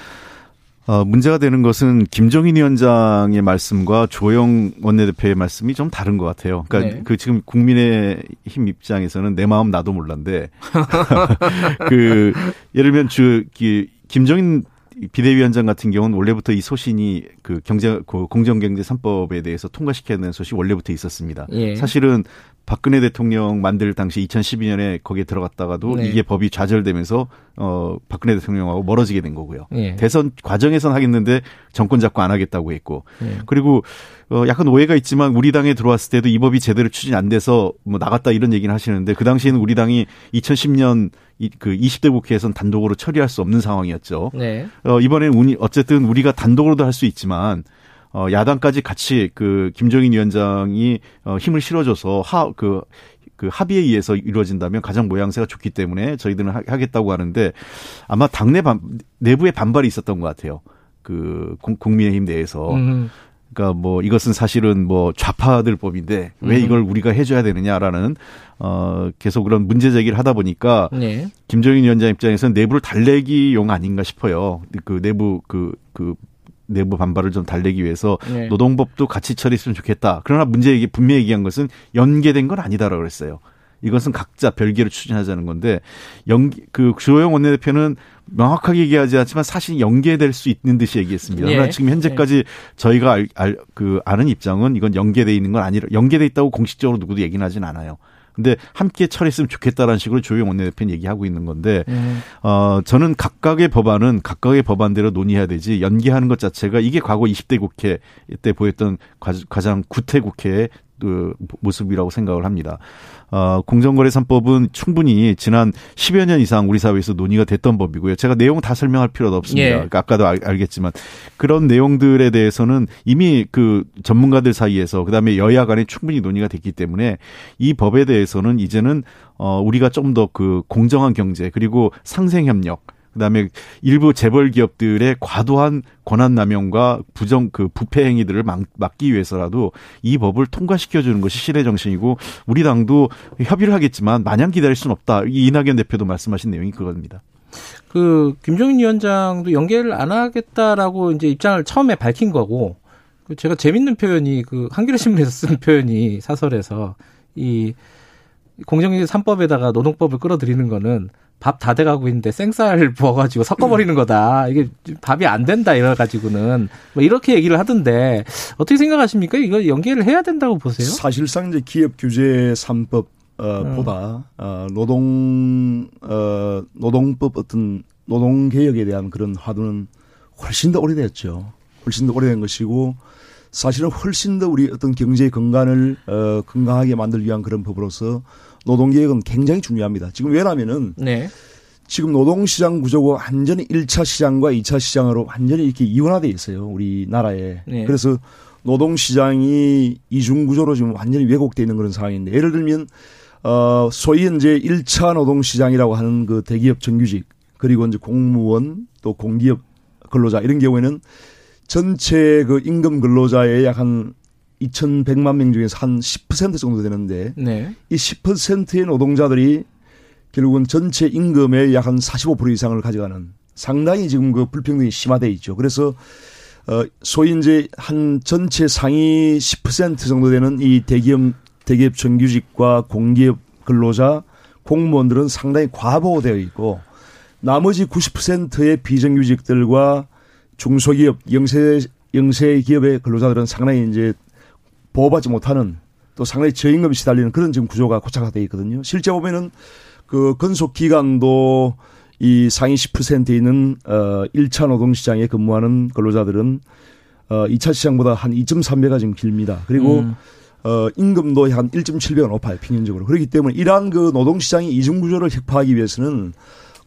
어, 문제가 되는 것은 김종인 위원장의 말씀과 조영 원내대표의 말씀이 좀 다른 것 같아요. 그러니까 네. 그 지금 국민의힘 입장에서는 내 마음 나도 몰란데 그 예를 들면 주 기- 김종인 비대위원장 같은 경우는 원래부터 이 소신이 그 경제 그 공정경제 3법에 대해서 통과시켜야 되는 소식이 원래부터 있었습니다. 예. 사실은 박근혜 대통령 만들 당시 2012년에 거기에 들어갔다가도 네. 이게 법이 좌절되면서 어 박근혜 대통령하고 멀어지게 된 거고요. 예. 대선 과정에선 하겠는데 정권 잡고 안 하겠다고 했고 예. 그리고 어 약간 오해가 있지만 우리 당에 들어왔을 때도 이 법이 제대로 추진 안 돼서 뭐 나갔다 이런 얘기는 하시는데 그 당시에는 우리 당이 2010년 이, 그 20대 국회에선 단독으로 처리할 수 없는 상황이었죠. 네. 어 이번에는 우리 어쨌든 우리가 단독으로도 할 수 있지만 어 야당까지 같이 그 김종인 위원장이 어 힘을 실어줘서 하 그 그 합의에 의해서 이루어진다면 가장 모양새가 좋기 때문에 저희들은 하- 하겠다고 하는데 아마 당내 반, 내부의 반발이 있었던 것 같아요. 그 국- 국민의힘 내에서. 음. 그러니까 뭐 이것은 사실은 뭐 좌파들 법인데 왜 음. 이걸 우리가 해줘야 되느냐라는 어 계속 그런 문제 제기를 하다 보니까 네. 김정인 위원장 입장에서는 내부를 달래기용 아닌가 싶어요. 그 내부 그그 내부 반발을 좀 달래기 위해서 네. 노동법도 같이 처리했으면 좋겠다. 그러나 문제 얘기 분명히 얘기한 것은 연계된 건 아니다라고 그랬어요. 이것은 각자 별개로 추진하자는 건데 연기 그 주호영 원내대표는 명확하게 얘기하지 않지만 사실 연계될 수 있는 듯이 얘기했습니다. 예. 그러나 지금 현재까지 저희가 알, 알, 그 아는 입장은 이건 연계돼 있는 건 아니라 연계돼 있다고 공식적으로 누구도 얘기는 하진 않아요. 근데 함께 처리했으면 좋겠다라는 식으로 조영 원내대표는 얘기하고 있는 건데 음. 어 저는 각각의 법안은 각각의 법안대로 논의해야 되지 연기하는 것 자체가 이게 과거 20대 국회 때 보였던 과- 가장 구태 국회의 그 모습이라고 생각을 합니다. 어, 공정거래 3법은 충분히 지난 10여 년 이상 우리 사회에서 논의가 됐던 법이고요. 제가 내용 다 설명할 필요도 없습니다. 예. 그러니까 아까도 알, 알겠지만 그런 내용들에 대해서는 이미 그 전문가들 사이에서 그다음에 여야 간에 충분히 논의가 됐기 때문에 이 법에 대해서는 이제는 어 우리가 좀 더 그 공정한 경제 그리고 상생 협력 그다음에 일부 재벌 기업들의 과도한 권한 남용과 부정 그 부패 행위들을 막, 막기 위해서라도 이 법을 통과시켜 주는 것이 실의 정신이고 우리 당도 협의를 하겠지만 마냥 기다릴 수는 없다. 이 이낙연 대표도 말씀하신 내용이 그겁니다. 그 김종인 위원장도 연계를 안 하겠다라고 이제 입장을 처음에 밝힌 거고 그 제가 재밌는 표현이 그 한겨레 신문에서 쓴 표현이 사설에서 이 공정경제 3법에다가 노동법을 끌어들이는 거는 밥 다 돼가고 있는데 생쌀 부어가지고 섞어버리는 거다. 이게 밥이 안 된다 이래가지고는 뭐 이렇게 얘기를 하던데 어떻게 생각하십니까? 이거 연계를 해야 된다고 보세요? 사실상 이제 기업 규제 3법 어, 음. 보다 어, 노동 어, 노동법 어떤 노동 개혁에 대한 그런 화두는 훨씬 더 오래됐죠. 훨씬 더 오래된 것이고 사실은 훨씬 더 우리 어떤 경제 건강을 어, 건강하게 만들기 위한 그런 법으로서 노동 개혁은 굉장히 중요합니다. 지금 왜냐하면은 네. 지금 노동시장 구조가 완전히 1차 시장과 2차 시장으로 완전히 이렇게 이원화돼 있어요. 우리나라에. 네. 그래서 노동시장이 이중구조로 지금 완전히 왜곡되어 있는 그런 상황인데 예를 들면 어, 소위 이제 1차 노동시장이라고 하는 그 대기업 정규직 그리고 이제 공무원 또 공기업 근로자 이런 경우에는 전체 그 임금 근로자의 약 한 2,100만 명 중에서 한 10% 정도 되는데 네. 이 10%의 노동자들이 결국은 전체 임금의 약 한 45% 이상을 가져가는 상당히 지금 그 불평등이 심화돼 있죠. 그래서 어 소위 이제 한 전체 상위 10% 정도 되는 이 대기업 대기업 정규직과 공기업 근로자 공무원들은 상당히 과보호되어 있고 나머지 90%의 비정규직들과 중소기업 영세 영세 기업의 근로자들은 상당히 이제 보호받지 못하는 또 상당히 저임금이 시달리는 그런 지금 구조가 고착화되어 있거든요. 실제 보면은 그 근속 기간도 이 상위 10%에 있는 어 1차 노동 시장에 근무하는 근로자들은 어 2차 시장보다 한 2.3배가 지금 길니다. 그리고 음. 어 임금도 한 1.7배가 높아요, 평균적으로. 그렇기 때문에 이러한 그 노동 시장의 이중 구조를 혁파하기 위해서는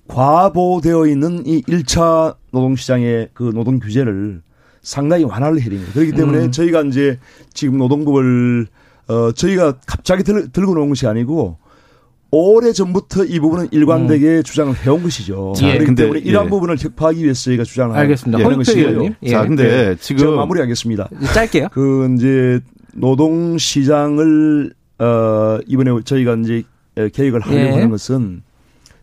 과보되어 있는 이 1차 노동 시장의 그 노동 규제를 상당히 완화를 해야 됩니다. 그렇기 때문에 음. 저희가 이제 지금 노동법을 어 저희가 갑자기 들, 들고 놓은 것이 아니고 오래 전부터 이 부분은 일관되게 주장을 해온 것이죠. 자, 그렇기 근데, 때문에 이러한 예. 부분을 혁파하기 위해서 저희가 주장을 알겠습니다. 하는 것이고요. 의원님. 예. 자, 근데 네. 지금 제가 마무리하겠습니다. 짧게요. 그 이제 노동 시장을 어 이번에 저희가 이제 계획을 하려고 예. 하는 것은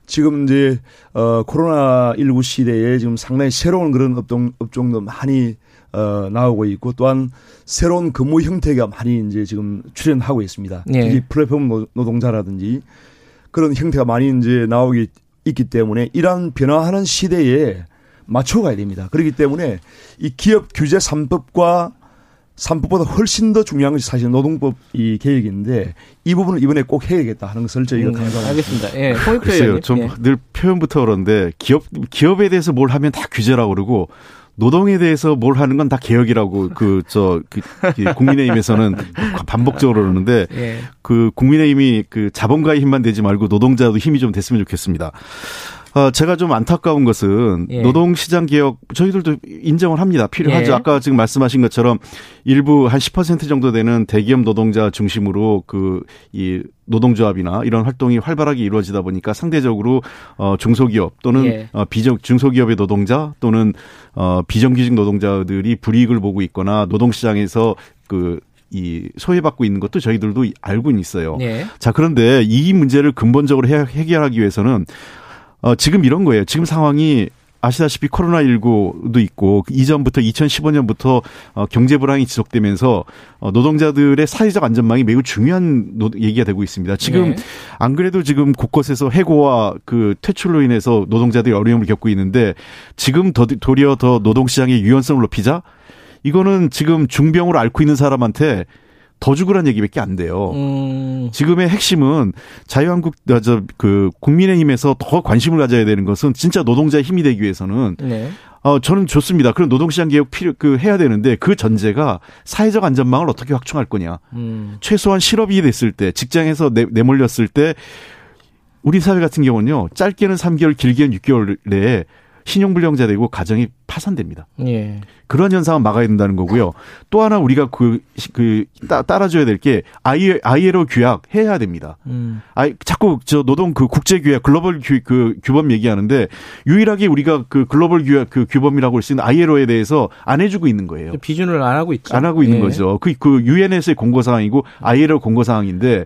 지금 이제 어 코로나 19 시대에 지금 상당히 새로운 그런 업종 업종도 많이 어 나오고 있고 또한 새로운 근무 형태가 많이 이제 지금 출현하고 있습니다. 예. 특히 플랫폼 노- 노동자라든지 그런 형태가 많이 이제 나오기 있기 때문에 이러한 변화하는 시대에 맞춰가야 됩니다. 그렇기 때문에 이 기업 규제 3법과 3법보다 훨씬 더 중요한 것이 사실 노동법 이 계획인데 이 부분을 이번에 꼭 해야겠다 하는 것을 저희가 음, 강조합니다. 알겠습니다. 예. 글쎄요, 의원님. 좀 예. 늘 표현부터 그런데 기업 기업에 대해서 뭘 하면 다 규제라고 그러고 노동에 대해서 뭘 하는 건 다 개혁이라고 그 저 그, 국민의힘에서는 반복적으로 그러는데 예. 그 국민의힘이 그 자본가의 힘만 되지 말고 노동자도 힘이 좀 됐으면 좋겠습니다. 어, 제가 좀 안타까운 것은 예. 노동시장 개혁 저희들도 인정을 합니다. 필요하죠. 예. 아까 지금 말씀하신 것처럼 일부 한 10% 정도 되는 대기업 노동자 중심으로 그 이 노동조합이나 이런 활동이 활발하게 이루어지다 보니까 상대적으로 어 중소기업 또는 예. 어 비정 중소기업의 노동자 또는 어 비정규직 노동자들이 불이익을 보고 있거나 노동시장에서 그이 소외받고 있는 것도 저희들도 알고는 있어요. 예. 자, 그런데 이 문제를 근본적으로 해- 해결하기 위해서는 어, 지금 이런 거예요. 지금 상황이 아시다시피 코로나19도 있고 그 이전부터 2015년부터 어, 경제 불황이 지속되면서 어, 노동자들의 사회적 안전망이 매우 중요한 노, 얘기가 되고 있습니다. 지금 네. 안 그래도 지금 곳곳에서 해고와 그 퇴출로 인해서 노동자들이 어려움을 겪고 있는데 지금 더, 도리어 더 노동시장의 유연성을 높이자 이거는 지금 중병으로 앓고 있는 사람한테 더 죽으란 얘기밖에 안 돼요. 음. 지금의 핵심은 자유한국 아, 저그 국민의힘에서 더 관심을 가져야 되는 것은 진짜 노동자의 힘이 되기 위해서는 네. 어 저는 좋습니다. 그런 노동시장 개혁 필요 그 해야 되는데 그 전제가 사회적 안전망을 어떻게 확충할 거냐. 음. 최소한 실업이 됐을 때 직장에서 내, 내몰렸을 때 우리 사회 같은 경우는요. 짧게는 3개월 길게는 6개월 내에 신용불량자 되고 가정이 파산됩니다. 예. 그런 현상은 막아야 된다는 거고요. 또 하나 우리가 그, 그, 따, 따라줘야 될게 ILO 규약 해야 됩니다. 음. 아, 자꾸 저 노동 그 국제 규약 글로벌 규, 그 규범 얘기하는데 유일하게 우리가 그 글로벌 규약 그 규범이라고 할 수 있는 ILO에 대해서 안 해주고 있는 거예요. 비준을 안 하고 있죠. 안 하고 있는 예. 거죠. 그, 그 유엔에서의 공고 사항이고 ILO 공고 사항인데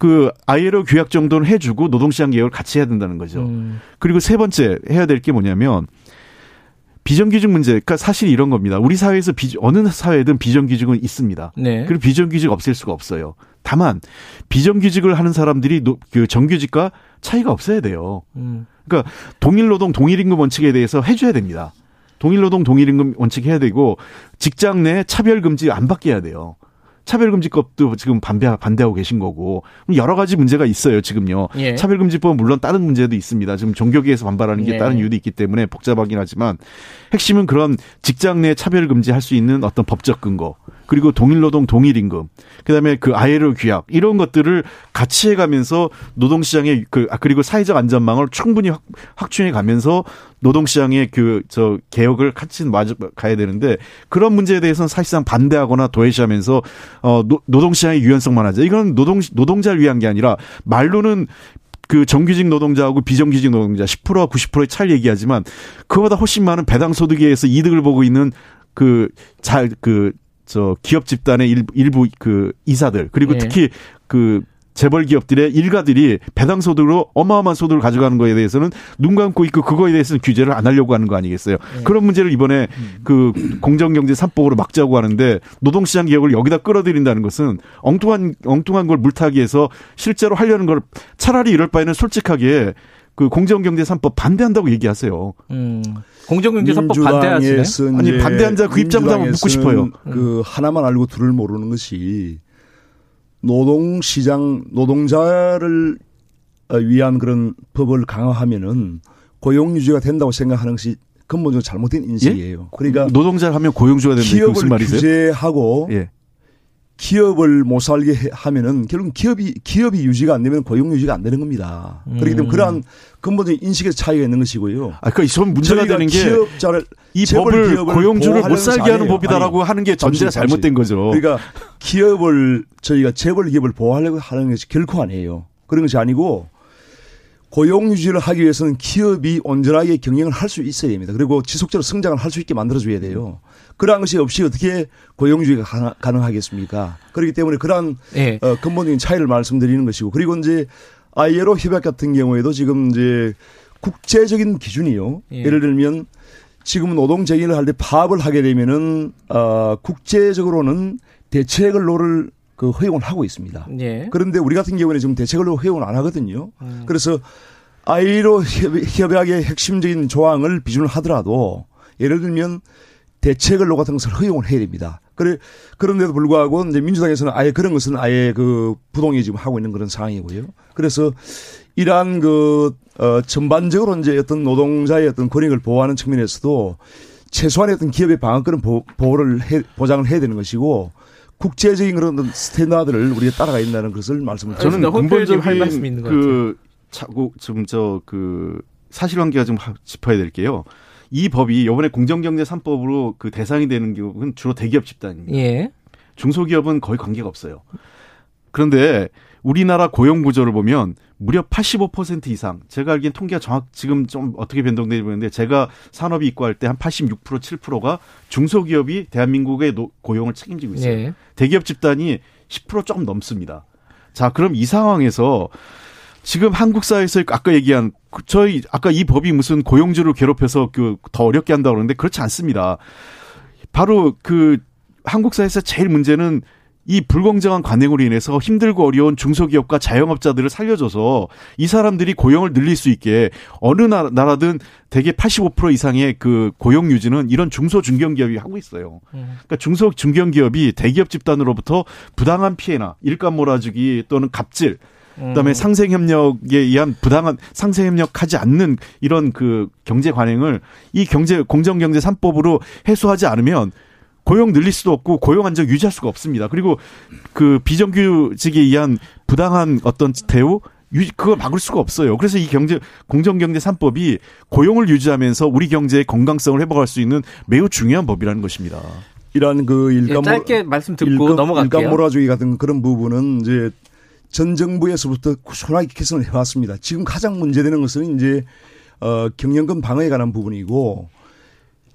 그 ILO 규약 정도는 해주고 노동시장 개혁을 같이 해야 된다는 거죠. 음. 그리고 세 번째 해야 될 게 뭐냐면 비정규직 문제. 그러니까 사실 이런 겁니다. 우리 사회에서 비, 어느 사회든 비정규직은 있습니다. 네. 그리고 비정규직 없앨 수가 없어요. 다만 비정규직을 하는 사람들이 노, 그 정규직과 차이가 없어야 돼요. 음. 그러니까 동일 노동 동일 임금 원칙에 대해서 해줘야 됩니다. 동일 노동 동일 임금 원칙 해야 되고 직장 내 차별 금지 안 받게 해야 돼요. 차별금지법도 지금 반대 반대하고 계신 거고 여러 가지 문제가 있어요 지금요. 예. 차별금지법은 물론 다른 문제도 있습니다. 지금 종교계에서 반발하는 게 네. 다른 이유도 있기 때문에 복잡하긴 하지만 핵심은 그런 직장 내 차별금지 할 수 있는 어떤 법적 근거 그리고 동일노동 동일임금 그다음에 그 ILO 규약 이런 것들을 같이 해가면서 노동시장의 그 아, 그리고 사회적 안전망을 충분히 확, 확충해 가면서 노동시장의 그 저 개혁을 같이 맞아 가야 되는데 그런 문제에 대해서는 사실상 반대하거나 도외시하면서 어 노, 노동시장의 유연성만 하자 이건 노동 노동자를 위한 게 아니라 말로는 그 정규직 노동자하고 비정규직 노동자 10%와 90%의 차이를 얘기하지만 그보다 훨씬 많은 배당 소득에 의해서 이득을 보고 있는 그 잘 그 저 기업 집단의 일부, 일부 그 이사들 그리고 예. 특히 그 재벌 기업들의 일가들이 배당 소득으로 어마어마한 소득을 가져가는 거에 대해서는 눈 감고 있고 그거에 대해서는 규제를 안 하려고 하는 거 아니겠어요. 그런 문제를 이번에 그 공정경제 3법으로 막자고 하는데 노동시장 개혁을 여기다 끌어들인다는 것은 엉뚱한 엉뚱한 걸 물타기해서 실제로 하려는 걸 차라리 이럴 바에는 솔직하게 그 공정경제 3법 반대한다고 얘기하세요. 음. 공정경제 선법 반대하시네. 민주당에서 아니, 이제 반대한 자 그 입장도 한번 묻고 싶어요. 그 하나만 알고 둘을 모르는 것이 노동시장 노동자를 어, 위한 그런 법을 강화하면은 고용 유지가 된다고 생각하는 것이 근본적으로 잘못된 인식이에요. 그러니까 노동자를 하면 고용 주가 된다. 이게 무슨 기업을 말이세요? 규제하고 예. 기업을 못 살게 해- 하면은 결국 기업이 기업이 유지가 안 되면 고용 유지가 안 되는 겁니다. 그렇기 때문에 그러한 근본적인 인식의 차이가 있는 것이고요. 아, 그러니까 전 문제가 되는 게 기업자를 이 법을 고용주를 못 살게 하는. 법이다라고 아니, 하는 게 전제가 잠시, 잠시. 잘못된 거죠. 그러니까 기업을 저희가 재벌 기업을 보호하려고 하는 것이 결코 아니에요. 그런 것이 아니고 고용 유지를 하기 위해서는 기업이 온전하게 경영을 할 수 있어야 됩니다. 그리고 지속적으로 성장을 할 수 있게 만들어 줘야 돼요. 그러한 것이 없이 어떻게 고용 유지가 가능- 가능하겠습니까? 그렇기 때문에 그러한 예. 어, 근본적인 차이를 말씀드리는 것이고 그리고 이제 아이에로 협약 같은 경우에도 지금 이제 국제적인 기준이요. 예. 예. 를 들면 지금 노동 정의를 할 때 파업을 하게 되면은 어, 국제적으로는 대체 근로를 그 허용을 하고 있습니다. 예. 그런데 우리 같은 경우에는 지금 대체 근로 허용을 안 하거든요. 음. 그래서 아이로 협- 협약의 핵심적인 조항을 비준을 하더라도 예를 들면 대체근로 같은 것을 허용을 해야 됩니다. 그래 그런데도 불구하고 이제 민주당에서는 아예 그런 것은 아예 그 부동이 지금 하고 있는 그런 상황이고요. 그래서 이러한 그 어, 전반적으로 이제 어떤 노동자의 어떤 권익을 보호하는 측면에서도 최소한의 어떤 기업의 방어권은 보, 보호를 해, 보장을 해야 되는 것이고 국제적인 그런 어떤 standard를 우리가 따라가야 된다는 것을 말씀을. 저는 홍 의원님 할 말씀 근본적인 있는 것그 차고 지금 저 그 사실관계가 좀 하- 짚어야 될 게요. 이 법이 이번에 공정경제 3법으로 그 대상이 되는 기업은 주로 대기업 집단입니다. 예. 중소기업은 거의 관계가 없어요. 그런데 우리나라 고용 구조를 보면 무려 85% 이상 제가 알기엔 통계가 정확 지금 좀 어떻게 변동되는지 모르겠는데 제가 산업이 입고할 때 한 86% 7%가 중소기업이 대한민국의 노- 고용을 책임지고 있어요. 예. 대기업 집단이 10% 조금 넘습니다. 자, 그럼 이 상황에서 지금 한국 사회에서 아까 얘기한 그 저희 아까 이 법이 무슨 고용주를 괴롭혀서 그 더 어렵게 한다고 그러는데 그렇지 않습니다. 바로 그 한국 사회에서 제일 문제는 이 불공정한 관행으로 인해서 힘들고 어려운 중소기업과 자영업자들을 살려줘서 이 사람들이 고용을 늘릴 수 있게 어느 나라- 나라든 대개 85% 이상의 그 고용 유지는 이런 중소 중견기업이 하고 있어요. 그러니까 중소 중견기업이 대기업 집단으로부터 부당한 피해나 일감 몰아주기 또는 갑질 그다음에 상생협력에 의한 부당한 상생협력하지 않는 이런 그 경제 관행을 이 경제 공정경제 3법으로 해소하지 않으면 고용 늘릴 수도 없고 고용 안정 유지할 수가 없습니다. 그리고 그 비정규직에 의한 부당한 어떤 대우 유 그걸 막을 수가 없어요. 그래서 이 경제 공정 경제 3법이 고용을 유지하면서 우리 경제의 건강성을 회복할 수 있는 매우 중요한 법이라는 것입니다. 이러한 그 예, 일감 짧게 말씀 듣고 일감, 넘어갈게요. 일감 몰아주기 같은 그런 부분은 이제 전 정부에서부터 꾸준하게 개선을 해왔습니다. 지금 가장 문제되는 것은 이제 어, 경영권 방어에 관한 부분이고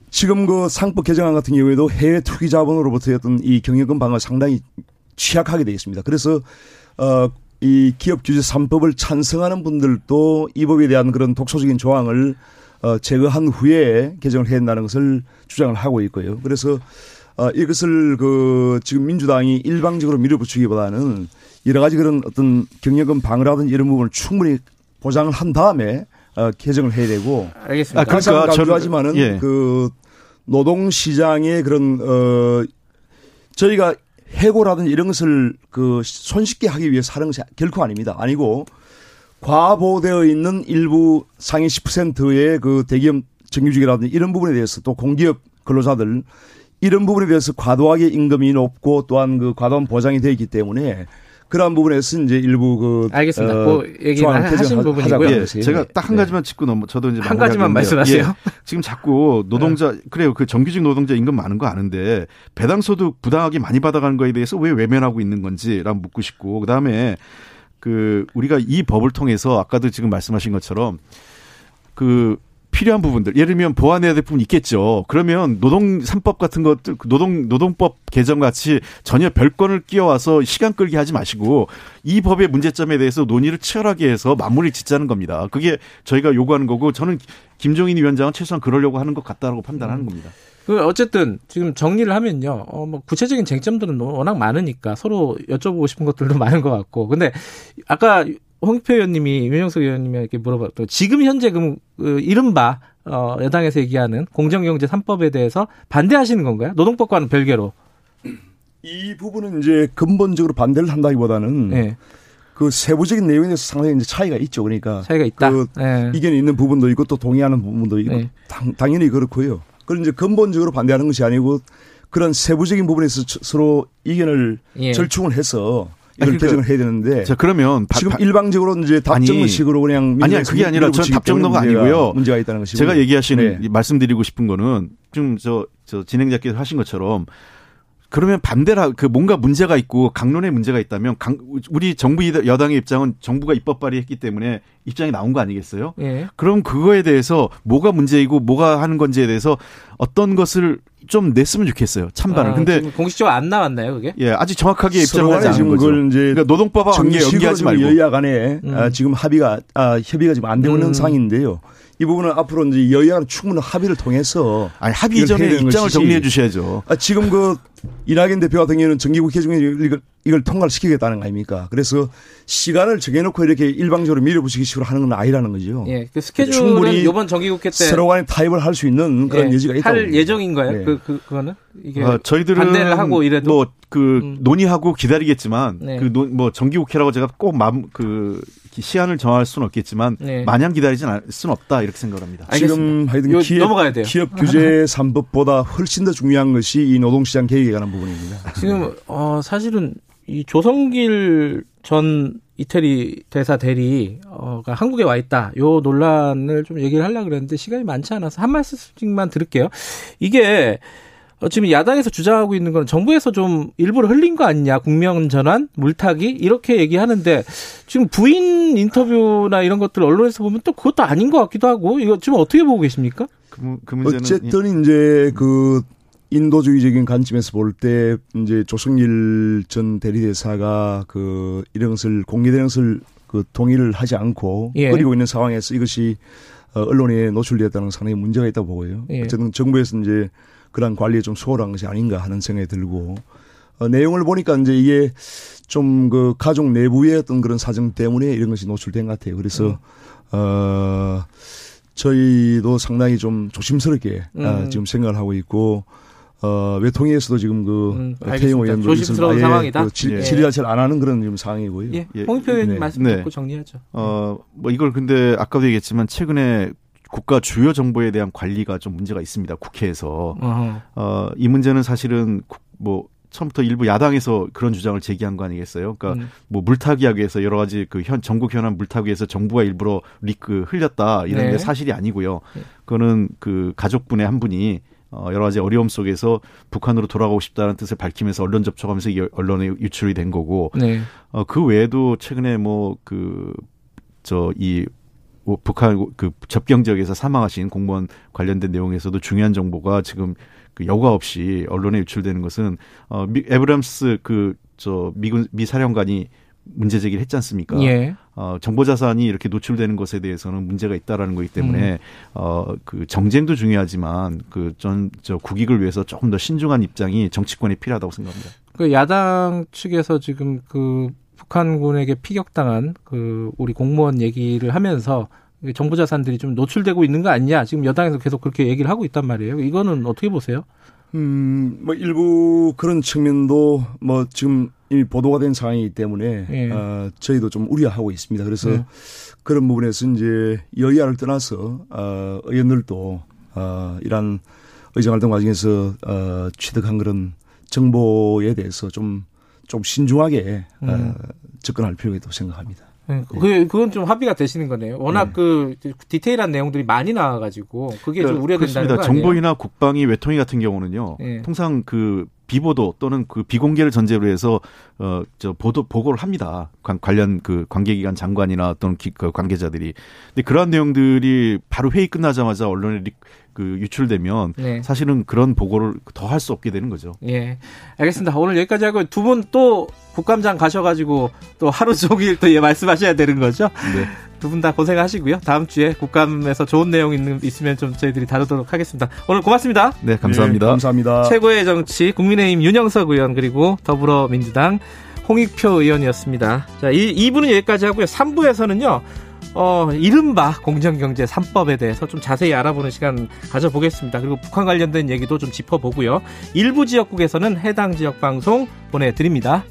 지금 그 상법 개정안 같은 경우에도 해외 투기 자본으로부터의 어떤 이 경영권 방어 상당히 취약하게 되어 있습니다. 그래서 어, 이 기업 규제 3법을 찬성하는 분들도 이 법에 대한 그런 독소적인 조항을 어, 제거한 후에 개정을 해야 한다는 것을 주장을 하고 있고요. 그래서 어, 이것을 그 지금 민주당이 일방적으로 밀어붙이기보다는 여러 가지 그런 어떤 경영권 방어라든지 이런 부분을 충분히 보장을 한 다음에 어, 개정을 해야 되고 알겠습니다. 아, 그러니까 강조하지만은 예. 그 노동 시장의 그런 어 저희가 해고라든지 이런 것을 그 손쉽게 하기 위해서 하는 것이 결코 아닙니다. 아니고 과보되어 있는 일부 상위 10%의 그 대기업 정규직이라든지 이런 부분에 대해서 또 공기업 근로자들 이런 부분에 대해서 과도하게 임금이 높고 또한 그 과도한 보장이 되어 있기 때문에 그러한 부분에서 이제 일부 그 알겠습니다. 어, 그 얘기는 조항을 하신 부분이고요. 예, 제가 예. 딱한 네. 가지만 짚고 넘어 저도 이제 한 가지만. 말씀하세요. 예, 지금 자꾸 노동자 그래요 그 정규직 노동자 임금 많은 거 아는데 배당 소득 부당하게 많이 받아가는 거에 대해서 왜 외면하고 있는 건지랑 묻고 싶고 그 다음에 그 우리가 이 법을 통해서 아까도 지금 말씀하신 것처럼 그 필요한 부분들 예를 들면 보완해야 될 부분 있겠죠. 그러면 노동 3법 같은 것들 노동 노동법 개정 같이 전혀 별건을 끼워와서 시간 끌게 하지 마시고 이 법의 문제점에 대해서 논의를 치열하게 해서 마무리를 짓자는 겁니다. 그게 저희가 요구하는 거고 저는 김종인 위원장은 최소한 그러려고 하는 것 같다라고 판단하는 겁니다. 그 어쨌든 지금 정리를 하면요. 어, 뭐 구체적인 쟁점들은 워낙 많으니까 서로 여쭤보고 싶은 것들도 많은 것 같고. 근데 아까 홍표 의원님이 윤영석 의원님에게 물어봤던 지금 현재 그, 그 이른바 어, 여당에서 얘기하는 공정경제 3법에 대해서 반대하시는 건가요? 노동법과는 별개로. 이 부분은 이제 근본적으로 반대를 한다기보다는 예. 그 세부적인 내용에 대해서 상당히 이제 차이가 있죠. 그러니까 차이가 있다. 그 예. 이견이 있는 부분도 있고 또 동의하는 부분도 있고 네. 당, 당연히 그렇고요. 그런 이제 근본적으로 반대하는 것이 아니고 그런 세부적인 부분에서 저- 서로 이견을 예. 절충을 해서 이걸 아니, 그러니까 개정을 해야 되는데 자 그러면 바- 지금 바- 일방적으로 이제 아니, 답정식으로 그냥 민주당에서 그게 아니라 전 답정너가 문제가- 아니고요. 문제가 있다는 것이고 제가 얘기하시는 네. 말씀드리고 싶은 거는 좀저저 진행자께서 하신 것처럼 그러면 반대라 그 뭔가 문제가 있고 강론의 문제가 있다면 강, 우리 정부 이- 여당의 입장은 정부가 입법 발의했기 때문에 입장이 나온 거 아니겠어요? 예. 그럼 그거에 대해서 뭐가 문제이고 뭐가 하는 건지에 대해서 어떤 것을 좀 냈으면 좋겠어요. 찬반을. 아, 근데 공식적으로 안 나왔나요, 그게? 예, 아직 정확하게 입장을 하지 않은 지금 거죠. 그걸 이제 그러니까 노동법하고 관계 연기하지 지금 말고. 여야 간에 음. 아, 지금 합의가 아, 협의가 지금 안 되고 있는 음. 상황인데요. 이 부분은 앞으로 이제 여야는 충분한 합의를 통해서 아니 합의 이걸 전에 해야 되는 입장을 것이지. 정리해 주셔야죠. 아, 지금 그 이낙연 대표 같은 경우는 정기국회 중에 이걸, 통과를 시키겠다는 거 아닙니까? 그래서 시간을 정해놓고 이렇게 일방적으로 밀어붙이기 식으로 하는 건 아니라는 거죠. 예. 그 스케줄은 충분히 이번 정기국회 때 서로 간에 타협을 할 수 있는 그런 예, 여지가 있다고. 할. 예정인가요? 네. 그, 그, 그거는? 이게. 어, 저희들은 반대를 하고 이래도? 뭐그 음. 논의하고 기다리겠지만 네. 그뭐 정기국회라고 제가 꼭맘그 시한을 정할 수는 없겠지만 네. 마냥 기다리진 않을 수는 없다 이렇게 생각합니다. 지금 하여튼 요- 기업, 넘어가야 돼요. 기업 규제 3법보다 훨씬 더 중요한 것이 이 노동시장 개혁에 관한 부분입니다. 지금 어 사실은 이 조성길 전 이태리 대사 대리가 한국에 와 있다. 요 논란을 좀 얘기를 하려고 그랬는데 시간이 많지 않아서 한 말씀씩만 들을게요. 이게 어, 지금 야당에서 주장하고 있는 건 정부에서 좀 일부러 흘린 거 아니냐. 국면 전환, 물타기 이렇게 얘기하는데 지금 부인 인터뷰나 이런 것들 언론에서 보면 또 그것도 아닌 것 같기도 하고 이거 지금 어떻게 보고 계십니까? 그, 문- 그 문제는 어쨌든 이제 그 인도주의적인 관점에서 볼 때 이제 조성일 전 대리대사가 그 이런 것을 공개되는 것을 그 동의를 하지 않고 예. 끓이고 있는 상황에서 이것이 어, 언론에 노출되었다는 건 상당히 문제가 있다고 보고요. 예. 어쨌든 정부에서 이제 그러한 관리에 좀 소홀한 것이 아닌가 하는 생각이 들고 어, 내용을 보니까 이제 이게 좀 그 가족 내부의 어떤 그런 사정 때문에 이런 것이 노출된 것 같아요. 그래서 어 저희도 상당히 좀 조심스럽게 아, 음. 지금 생각을 하고 있고 어 외통위에서도 지금 그 음, 태영 알겠습니다. 의원도 조심스러운 아예 상황이다? 그 질, 예. 질의 자체를 안 하는 그런 지금 상황이고요. 예. 예. 홍익표 의원님 네. 말씀 네. 듣고 정리하죠. 어, 뭐 이걸 근데 아까도 얘기했지만 최근에 국가 주요 정보에 대한 관리가 좀 문제가 있습니다. 국회에서. 어허. 어, 이 문제는 사실은 국- 뭐 처음부터 일부 야당에서 그런 주장을 제기한 거 아니겠어요? 그러니까 음. 뭐 물타기하기 위해서 여러 가지 그 현 전국 현안 물타기 위해서 정부가 일부러 리크 흘렸다 이런 네. 게 사실이 아니고요. 네. 그거는 그 가족분의 한 분이 어, 여러 가지 어려움 속에서 북한으로 돌아가고 싶다는 뜻을 밝히면서 언론 접촉하면서 언론에 유출이 된 거고 네. 어, 그 외에도 최근에 뭐 그 저이 북한 그 접경 지역에서 사망하신 공무원 관련된 내용에서도 중요한 정보가 지금 그 여과 없이 언론에 유출되는 것은 어 미, 에브람스 그 저 미군 미 사령관이 문제 제기를 했지 않습니까? 예. 어, 정보 자산이 이렇게 노출되는 것에 대해서는 문제가 있다라는 거기 때문에 음. 어, 그 정쟁도 중요하지만 그전저 국익을 위해서 조금 더 신중한 입장이 정치권에 필요하다고 생각합니다. 그 야당 측에서 지금 그 북한군에게 피격당한 그 우리 공무원 얘기를 하면서 정부 자산들이 좀 노출되고 있는 거 아니냐 지금 여당에서 계속 그렇게 얘기를 하고 있단 말이에요. 이거는 어떻게 보세요? 음, 뭐 일부 그런 측면도 뭐 지금 이미 보도가 된 상황이기 때문에 예. 어, 저희도 좀 우려하고 있습니다. 그래서 네. 그런 부분에서 이제 여야를 떠나서 어, 의원들도 어, 이런 의정활동 과정에서 어, 취득한 그런 정보에 대해서 좀, 좀 신중하게 어, 음. 접근할 필요가 있다고 생각합니다. 네, 그, 그건 좀 합의가 되시는 거네요. 워낙 그 디테일한 내용들이 많이 나와가지고 그게 좀 우려된다는 그렇습니다. 거 아니에요? 정보이나 국방위 외통위 같은 경우는요. 예. 통상 그 비보도 또는 그 비공개를 전제로 해서 어저 보도 보고를 합니다. 관, 관련 그 관계기관 장관이나 어떤 기, 그 관계자들이. 근데 그러한 내용들이 바로 회의 끝나자마자 언론에 리, 그 유출되면 네. 사실은 그런 보고를 더 할 수 없게 되는 거죠. 예. 알겠습니다. 오늘 여기까지 하고 두 분 또 국감장 가셔가지고 또 하루 종일 또 예, 말씀하셔야 되는 거죠? 네. 두분 다 고생하시고요. 다음 주에 국감에서 좋은 내용 있는, 있으면 좀 저희들이 다루도록 하겠습니다. 오늘 고맙습니다. 네, 감사합니다. 네, 감사합니다. 최고의 정치 국민의힘 윤영석 의원 그리고 더불어민주당 홍익표 의원이었습니다. 자, 이 2부는 여기까지 하고요. 3부에서는요. 어, 이른바 공정경제 3법에 대해서 좀 자세히 알아보는 시간 가져보겠습니다. 그리고 북한 관련된 얘기도 좀 짚어보고요. 일부 지역국에서는 해당 지역 방송 보내드립니다.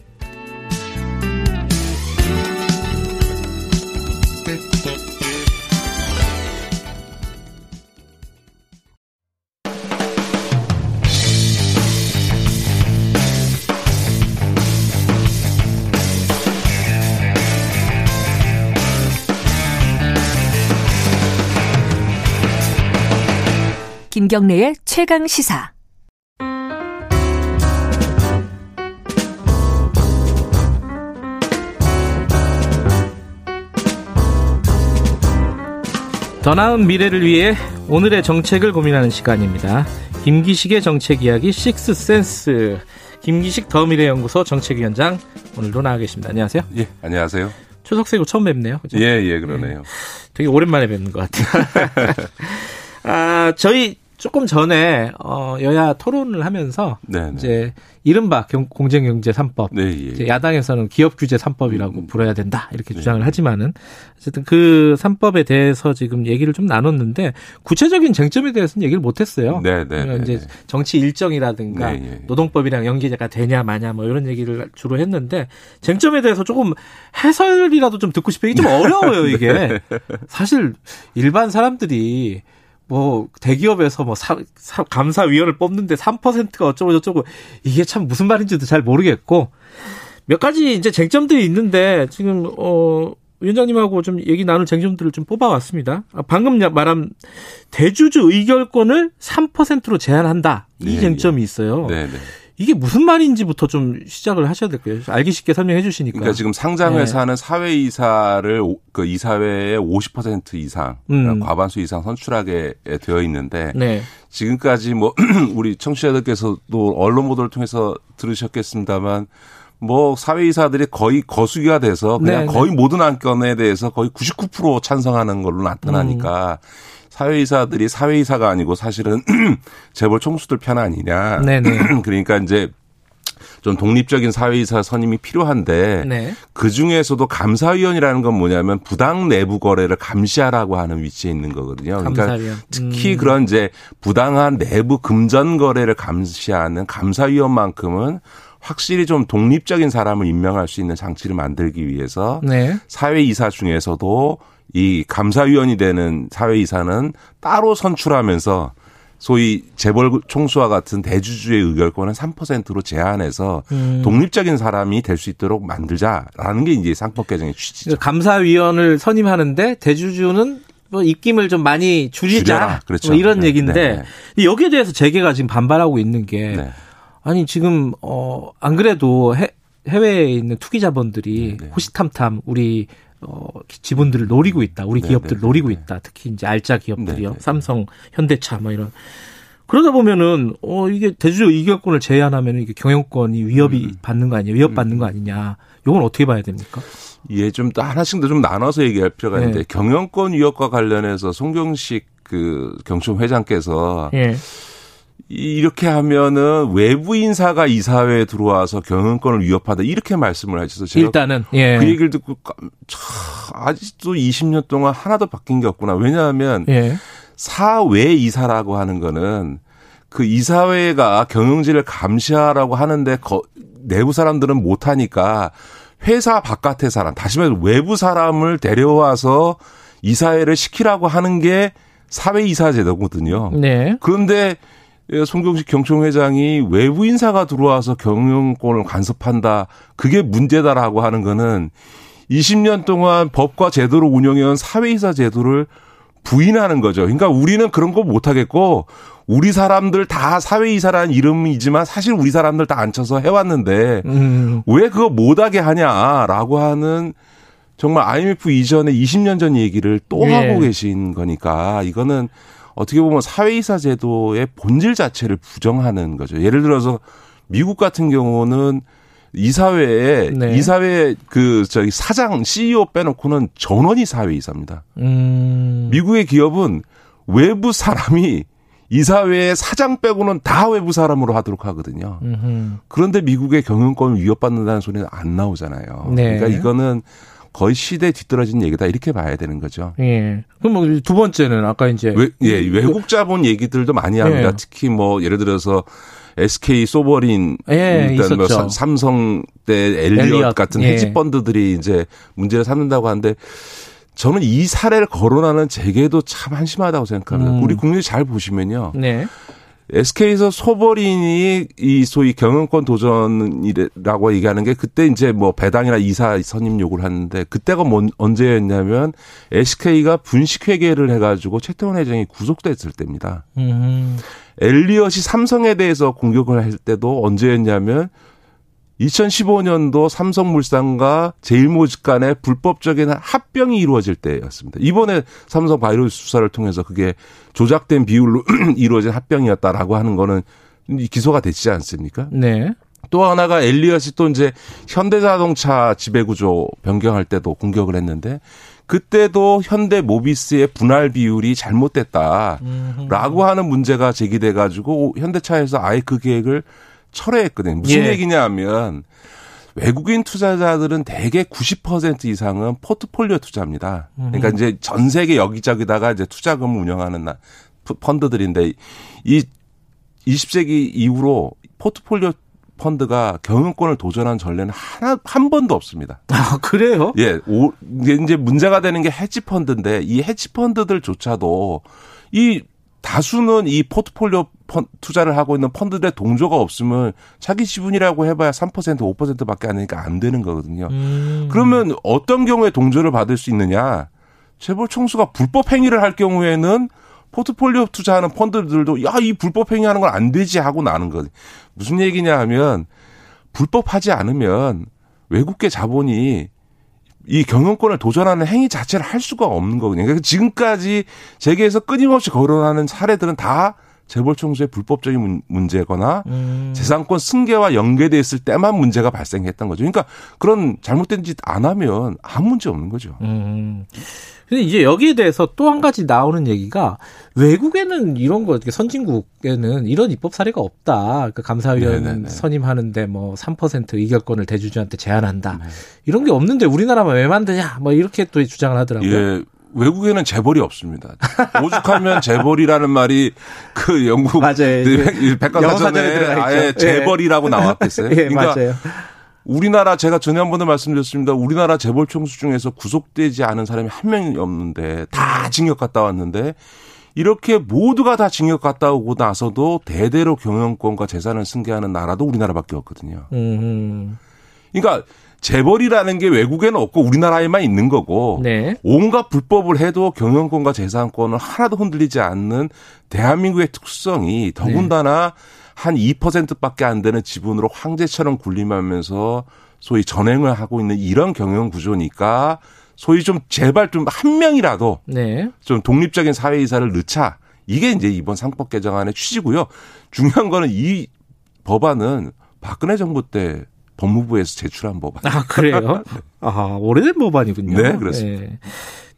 김경래의 최강 시사. 더 나은 미래를 위해 오늘의 정책을 고민하는 시간입니다. 김기식의 정책 이야기 식스센스. 김기식 더미래연구소 정책위원장 오늘도 나와 계십니다. 안녕하세요. 예, 안녕하세요. 추석 세고 처음 뵙네요. 그죠? 예, 예, 그러네요. 되게 오랜만에 뵙는 것 같아요. 아, 저희 조금 전에 어, 여야 토론을 하면서 네, 네. 이제 이른바 경- 공정경제 3법 네, 예. 야당에서는 기업 규제 3법이라고 음. 불러야 된다 이렇게 네. 주장을 하지만은 어쨌든 그 3법에 대해서 지금 얘기를 좀 나눴는데 구체적인 쟁점에 대해서는 얘기를 못 했어요. 네, 네, 그러니까 네, 이제 네. 정치 일정이라든가 네, 예. 노동법이랑 연계가 되냐 마냐 뭐 이런 얘기를 주로 했는데 쟁점에 대해서 조금 해설이라도 좀 듣고 싶어요. 이게 좀 어려워요, 이게. 네. 사실 일반 사람들이 뭐 대기업에서 뭐 사, 사- 감사위원을 뽑는데 3%가 어쩌고 저쩌고 이게 참 무슨 말인지도 잘 모르겠고 몇 가지 이제 쟁점들이 있는데 지금 어 위원장님하고 좀 얘기 나눌 쟁점들을 좀 뽑아왔습니다. 아, 방금 말한 대주주 의결권을 3%로 제한한다 이 네, 쟁점이 있어요. 네, 네. 이게 무슨 말인지부터 좀 시작을 하셔야 될 거예요. 알기 쉽게 설명해 주시니까. 그러니까 지금 상장회사는 사회이사를 오- 그 이사회의 50% 이상 음. 과반수 이상 선출하게 되어 있는데 네. 지금까지 뭐 우리 청취자들께서도 언론 보도를 통해서 들으셨겠습니다만 뭐 사회이사들이 거의 거수기가 돼서 그냥 네, 거의 모든 안건에 대해서 거의 99% 찬성하는 걸로 나타나니까 음. 사회이사들이 사회이사가 아니고 사실은 재벌 총수들 편 아니냐. 네네. 그러니까 이제 좀 독립적인 사회이사 선임이 필요한데 네. 그 중에서도 감사위원이라는 건 뭐냐면 부당 내부 거래를 감시하라고 하는 위치에 있는 거거든요. 그러니까 감사위원. 특히 음. 그런 이제 부당한 내부 금전 거래를 감시하는 감사위원만큼은 확실히 좀 독립적인 사람을 임명할 수 있는 장치를 만들기 위해서 네. 사회이사 중에서도 이 감사위원이 되는 사회이사는 따로 선출하면서 소위 재벌 총수와 같은 대주주의 의결권은 3%로 제한해서 음. 독립적인 사람이 될 수 있도록 만들자라는 게 이제 상법 개정의 취지죠. 그 감사위원을 선임하는데 대주주는 뭐 입김을 좀 많이 줄이자. 줄여라. 그렇죠. 뭐 이런 네, 얘기인데 네, 여기에 대해서 재계가 지금 반발하고 있는 게 네. 아니 지금 어안 그래도 해, 해외에 있는 투기 자본들이 네, 네. 호시탐탐 우리 어 지분들을 노리고 있다. 우리 네, 기업들을 네, 노리고 네. 있다. 특히 이제 알짜 기업들이요. 네, 네. 삼성, 현대차 뭐 이런 그러다 보면은 어 이게 대주주 의결권을 제한하면 이게 경영권이 위협이 음. 받는 거 아니에요? 위협 받는 거 아니냐? 요건 어떻게 봐야 됩니까? 예, 좀더 하나씩 더 좀 나눠서 얘기할 필요가 있는데 네. 경영권 위협과 관련해서 송경식 그 경총 회장께서 예. 이렇게 하면은 외부 인사가 이사회에 들어와서 경영권을 위협하다 이렇게 말씀을 하셔서 제가 일단은 예. 그 얘기를 듣고 깜- 참, 아직도 20년 동안 하나도 바뀐 게 없구나. 왜냐하면 예. 사외 이사라고 하는 거는 그 이사회가 경영진을 감시하라고 하는데 거, 내부 사람들은 못 하니까 회사 바깥의 사람, 다시 말해서 외부 사람을 데려와서 이사회를 시키라고 하는 게 사회 이사 제도거든요. 네. 그런데 송경식 경총회장이 외부 인사가 들어와서 경영권을 간섭한다. 그게 문제다라고 하는 거는 20년 동안 법과 제도를 운영해온 사회이사 제도를 부인하는 거죠. 그러니까 우리는 그런 거 못하겠고 우리 사람들 다 사회이사라는 이름이지만 사실 우리 사람들 다 앉혀서 해왔는데 음. 왜 그거 못하게 하냐라고 하는 정말 IMF 이전에 20년 전 얘기를 또 예. 하고 계신 거니까 이거는 어떻게 보면 사회이사 제도의 본질 자체를 부정하는 거죠. 예를 들어서 미국 같은 경우는 이사회에 네. 이사회 그 저기 사장 CEO 빼놓고는 전원이 사회이사입니다. 음. 미국의 기업은 외부 사람이 이사회의 사장 빼고는 다 외부 사람으로 하도록 하거든요. 음흠. 그런데 미국의 경영권을 위협받는다는 소리는 안 나오잖아요. 네. 그러니까 이거는 거의 시대에 뒤떨어진 얘기다 이렇게 봐야 되는 거죠. 예. 그럼 뭐 두 번째는 아까 이제 외, 예, 외국 자본 얘기들도 많이 합니다. 예. 특히 뭐 예를 들어서 SK 소버린 예, 일단 뭐 삼성 때 엘리엇, 엘리엇, 같은 예. 헤지 펀드들이 이제 문제를 삼는다고 하는데 저는 이 사례를 거론하는 재계도 참 한심하다고 생각합니다. 음. 우리 국민이 잘 보시면요. 네. SK에서 소버린이 이 소위 경영권 도전이라고 얘기하는 게 그때 이제 뭐 배당이나 이사 선임 요구를 하는데 그때가 뭔, 언제였냐면 SK가 분식 회계를 해가지고 최태원 회장이 구속됐을 때입니다. 음. 엘리엇이 삼성에 대해서 공격을 할 때도 언제였냐면 2015년도 삼성물산과 제일모직 간의 불법적인 합병이 이루어질 때였습니다. 이번에 삼성 바이러스 수사를 통해서 그게 조작된 비율로 이루어진 합병이었다라고 하는 거는 기소가 되지 않습니까? 네. 또 하나가 엘리엇이 또 이제 현대자동차 지배구조 변경할 때도 공격을 했는데 그때도 현대 모비스의 분할 비율이 잘못됐다라고 하는 문제가 제기돼 가지고 현대차에서 아예 그 계획을 철회했거든요. 무슨 예. 얘기냐 하면 외국인 투자자들은 대개 90% 이상은 포트폴리오 투자입니다. 그러니까 이제 전 세계 여기저기다가 이제 투자금을 운영하는 펀드들인데 이 20세기 이후로 포트폴리오 펀드가 경영권을 도전한 전례는 하나 한 번도 없습니다. 아, 그래요? 예, 오, 이제 문제가 되는 게 헤지 펀드인데 이 헤지 펀드들조차도 이 다수는 이 포트폴리오 펀, 투자를 하고 있는 펀드들의 동조가 없으면 자기 지분이라고 해봐야 3% 5%밖에 안 되니까 안 되는 거거든요. 음. 그러면 어떤 경우에 동조를 받을 수 있느냐? 재벌 총수가 불법 행위를 할 경우에는 포트폴리오 투자하는 펀드들도 야 이 불법 행위하는 건 안 되지 하고 나는 거지. 무슨 얘기냐 하면 불법하지 않으면 외국계 자본이 이 경영권을 도전하는 행위 자체를 할 수가 없는 거거든요. 그러니까 지금까지 세계에서 끊임없이 거론하는 사례들은 다 재벌 총수의 불법적인 문- 문제거나 음. 재산권 승계와 연계돼 있을 때만 문제가 발생했던 거죠. 그러니까 그런 잘못된 짓 안 하면 아무 문제 없는 거죠. 음. 근데 이제 여기에 대해서 또 한 가지 나오는 얘기가 외국에는 이런 거 선진국에는 이런 입법 사례가 없다. 그 감사위원 네네네. 선임하는데 뭐 3% 의결권을 대주주한테 제한한다. 네. 이런 게 없는데 우리나라만 왜 만드냐? 뭐 이렇게 또 주장을 하더라고요. 예. 외국에는 재벌이 없습니다. 오죽하면 재벌이라는 말이 그 영국 맞아요. 백- 백과사전에. 아예 재벌이라고 나왔댔어요. 예, 그러니까 맞아요. 우리나라 제가 전에 한 번도 말씀드렸습니다. 우리나라 재벌 총수 중에서 구속되지 않은 사람이 한 명이 없는데 다 징역 갔다 왔는데 이렇게 모두가 다 징역 갔다 오고 나서도 대대로 경영권과 재산을 승계하는 나라도 우리나라밖에 없거든요. 음. 그러니까 재벌이라는 게 외국에는 없고 우리나라에만 있는 거고 네. 온갖 불법을 해도 경영권과 재산권을 하나도 흔들리지 않는 대한민국의 특성이 더군다나 한 2%밖에 안 되는 지분으로 황제처럼 군림하면서 소위 전횡을 하고 있는 이런 경영 구조니까 소위 좀 제발 좀 한 명이라도 네. 좀 독립적인 사회이사를 넣자. 이게 이제 이번 상법 개정안의 취지고요. 중요한 거는 이 법안은 박근혜 정부 때 법무부에서 제출한 법안. 아, 그래요? 아, 오래된 법안이군요. 네, 그렇습니다. 예.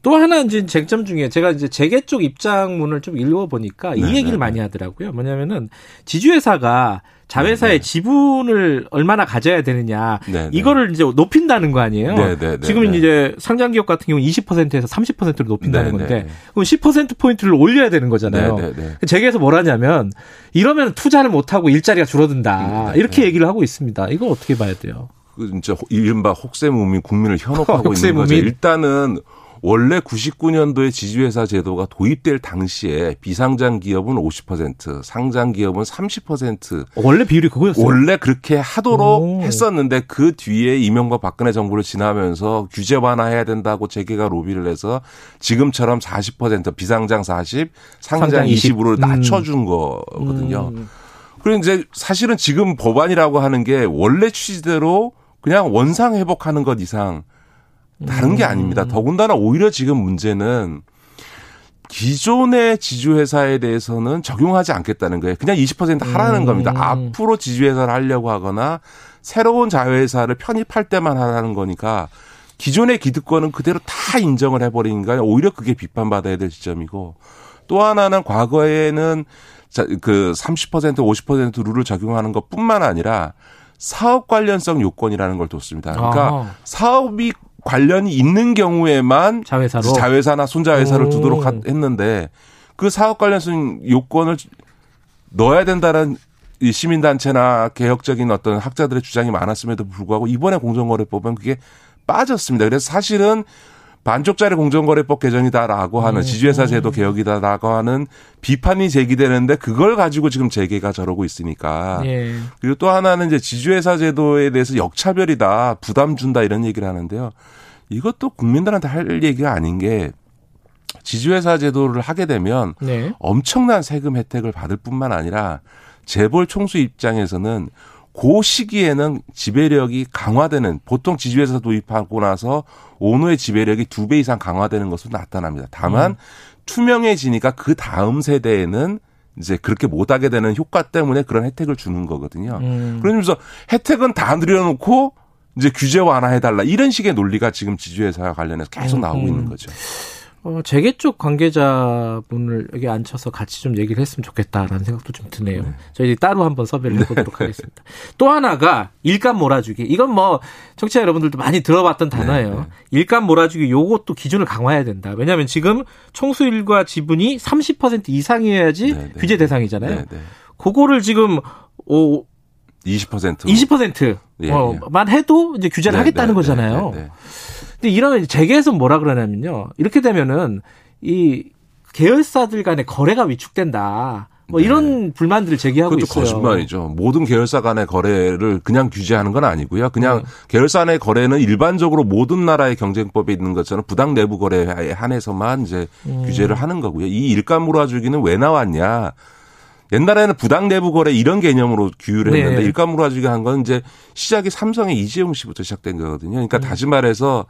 또 하나 이제 쟁점 중에 제가 이제 재계 쪽 입장문을 좀 읽어보니까 네, 이 얘기를 네, 많이 하더라고요. 뭐냐면은 지주회사가 자회사의 지분을 얼마나 가져야 되느냐 네, 네. 이거를 이제 높인다는 거 아니에요. 네, 네, 네, 지금 네. 이제 상장 기업 같은 경우 는 20%에서 30%로 높인다는 네, 건데 네. 그럼 10% 포인트를 올려야 되는 거잖아요. 네, 네, 네. 재계에서 뭐라냐면 이러면 투자를 못 하고 일자리가 줄어든다 네, 이렇게 네. 얘기를 하고 있습니다. 이거 어떻게 봐야 돼요? 그 진짜 이른바 혹세무민 국민을 현혹하고 있는 거죠. 일단은 원래 99년도에 지주회사 제도가 도입될 당시에 비상장 기업은 50%, 상장 기업은 30% 원래 비율이 그거였어요. 원래 그렇게 하도록 오. 했었는데 그 뒤에 이명박 박근혜 정부를 지나면서 규제 완화해야 된다고 재계가 로비를 해서 지금처럼 40% 비상장 40, 상장, 상장 20. 20으로 음. 낮춰준 거거든요. 음. 그리고 이제 사실은 지금 법안이라고 하는 게 원래 취지대로 그냥 원상 회복하는 것 이상 다른 게 아닙니다. 더군다나 오히려 지금 문제는 기존의 지주회사에 대해서는 적용하지 않겠다는 거예요. 그냥 20% 하라는 음. 겁니다. 앞으로 지주회사를 하려고 하거나 새로운 자회사를 편입할 때만 하라는 거니까 기존의 기득권은 그대로 다 인정을 해버리니까 오히려 그게 비판받아야 될 지점이고 또 하나는 과거에는 자, 그30% 50% 룰을 적용하는 것 뿐만 아니라 사업 관련성 요건이라는 걸 뒀습니다. 그러니까 아. 사업이 관련이 있는 경우에만 자회사로 자회사나 손자회사를 오. 두도록 하- 했는데 그 사업 관련성 요건을 넣어야 된다는 이 시민단체나 개혁적인 어떤 학자들의 주장이 많았음에도 불구하고 이번에 공정거래법은 그게 빠졌습니다. 그래서 사실은 반쪽짜리 공정거래법 개정이다라고 하는 지주회사 제도 개혁이다라고 하는 비판이 제기되는데 그걸 가지고 지금 재계가 저러고 있으니까 예. 그리고 또 하나는 이제 지주회사 제도에 대해서 역차별이다, 부담 준다 이런 얘기를 하는데요. 이것도 국민들한테 할 얘기가 아닌 게 지주회사 제도를 하게 되면 네. 엄청난 세금 혜택을 받을 뿐만 아니라 재벌 총수 입장에서는 그 시기에는 지배력이 강화되는 보통 지주회사 도입하고 나서 오너의 지배력이 두 배 이상 강화되는 것으로 나타납니다. 다만 음. 투명해지니까 그 다음 세대에는 이제 그렇게 못하게 되는 효과 때문에 그런 혜택을 주는 거거든요. 음. 그러면서 혜택은 다 늘려놓고 이제 규제 완화해달라 이런 식의 논리가 지금 지주회사와 관련해서 계속 나오고 음. 있는 거죠. 어, 재계 쪽 관계자분을 여기 앉혀서 같이 좀 얘기를 했으면 좋겠다라는 생각도 좀 드네요. 저희 따로 한번 섭외를 해보도록 하겠습니다. 또 하나가 일감 몰아주기. 이건 뭐 청취자 여러분들도 많이 들어봤던 단어예요. 일감 몰아주기 요것도 기준을 강화해야 된다. 왜냐하면 지금 총수일과 지분이 30% 이상이어야지 네, 네. 규제 대상이잖아요. 네, 네. 그거를 지금 오 20% 20%만 예, 어, 예. 해도 이제 규제를 네, 하겠다는 네, 거잖아요. 네, 네, 네. 근데 이러면 재계에서 뭐라 그러냐면요. 이렇게 되면은 이 계열사들 간의 거래가 위축된다. 뭐 이런 불만들을 제기하고 네. 그것도 있어요. 거짓말이죠. 모든 계열사 간의 거래를 그냥 규제하는 건 아니고요. 그냥 네. 계열사 간의 거래는 일반적으로 모든 나라의 경쟁법에 있는 것처럼 부당 내부 거래에 한해서만 이제 음. 규제를 하는 거고요. 이 일감 몰아주기는 왜 나왔냐? 옛날에는 부당 내부 거래 이런 개념으로 규율을 네. 했는데 일감 몰아주기 한건 이제 시작이 삼성의 이재용 씨부터 시작된 거거든요. 음. 그러니까 다시 말해서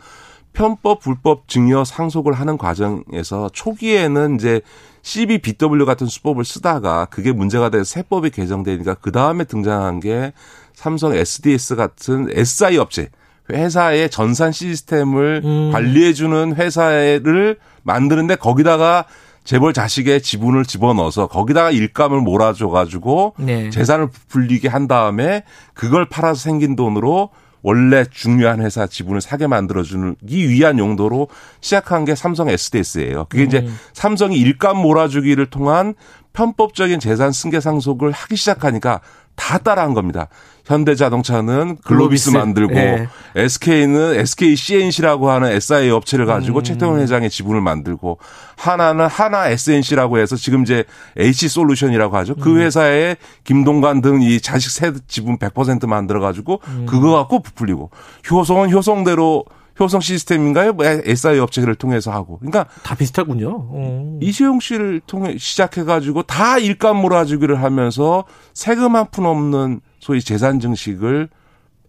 편법 불법 증여 상속을 하는 과정에서 초기에는 이제 CBBW 같은 수법을 쓰다가 그게 문제가 돼서 세법이 개정되니까 그 다음에 등장한 게 삼성 SDS 같은 SI 업체 회사의 전산 시스템을 음. 관리해주는 회사를 만드는데 거기다가 재벌 자식의 지분을 집어넣어서 거기다가 일감을 몰아줘가지고 네. 재산을 불리게 한 다음에 그걸 팔아서 생긴 돈으로 원래 중요한 회사 지분을 사게 만들어주기 위한 용도로 시작한 게 삼성 SDS예요. 그게 이제 음. 삼성이 일감 몰아주기를 통한 편법적인 재산 승계 상속을 하기 시작하니까 다 따라한 겁니다. 현대자동차는 글로비스 글로비스. 만들고 예. SK는 SK CNC라고 하는 SI 업체를 가지고 음. 최태원 회장의 지분을 만들고 하나는 하나 SNC라고 해서 지금 이제 H 솔루션이라고 하죠. 음. 그 회사에 김동관 등 이 자식 세 지분 100% 만들어 가지고 음. 그거 갖고 부풀리고 효성은 효성대로 효성 시스템인가요? 뭐 SI 업체를 통해서 하고. 그러니까 다 비슷하군요. 어. 이재용 씨를 통해 시작해 가지고 다 일감 몰아주기를 하면서 세금 한 푼 없는 소위 재산 증식을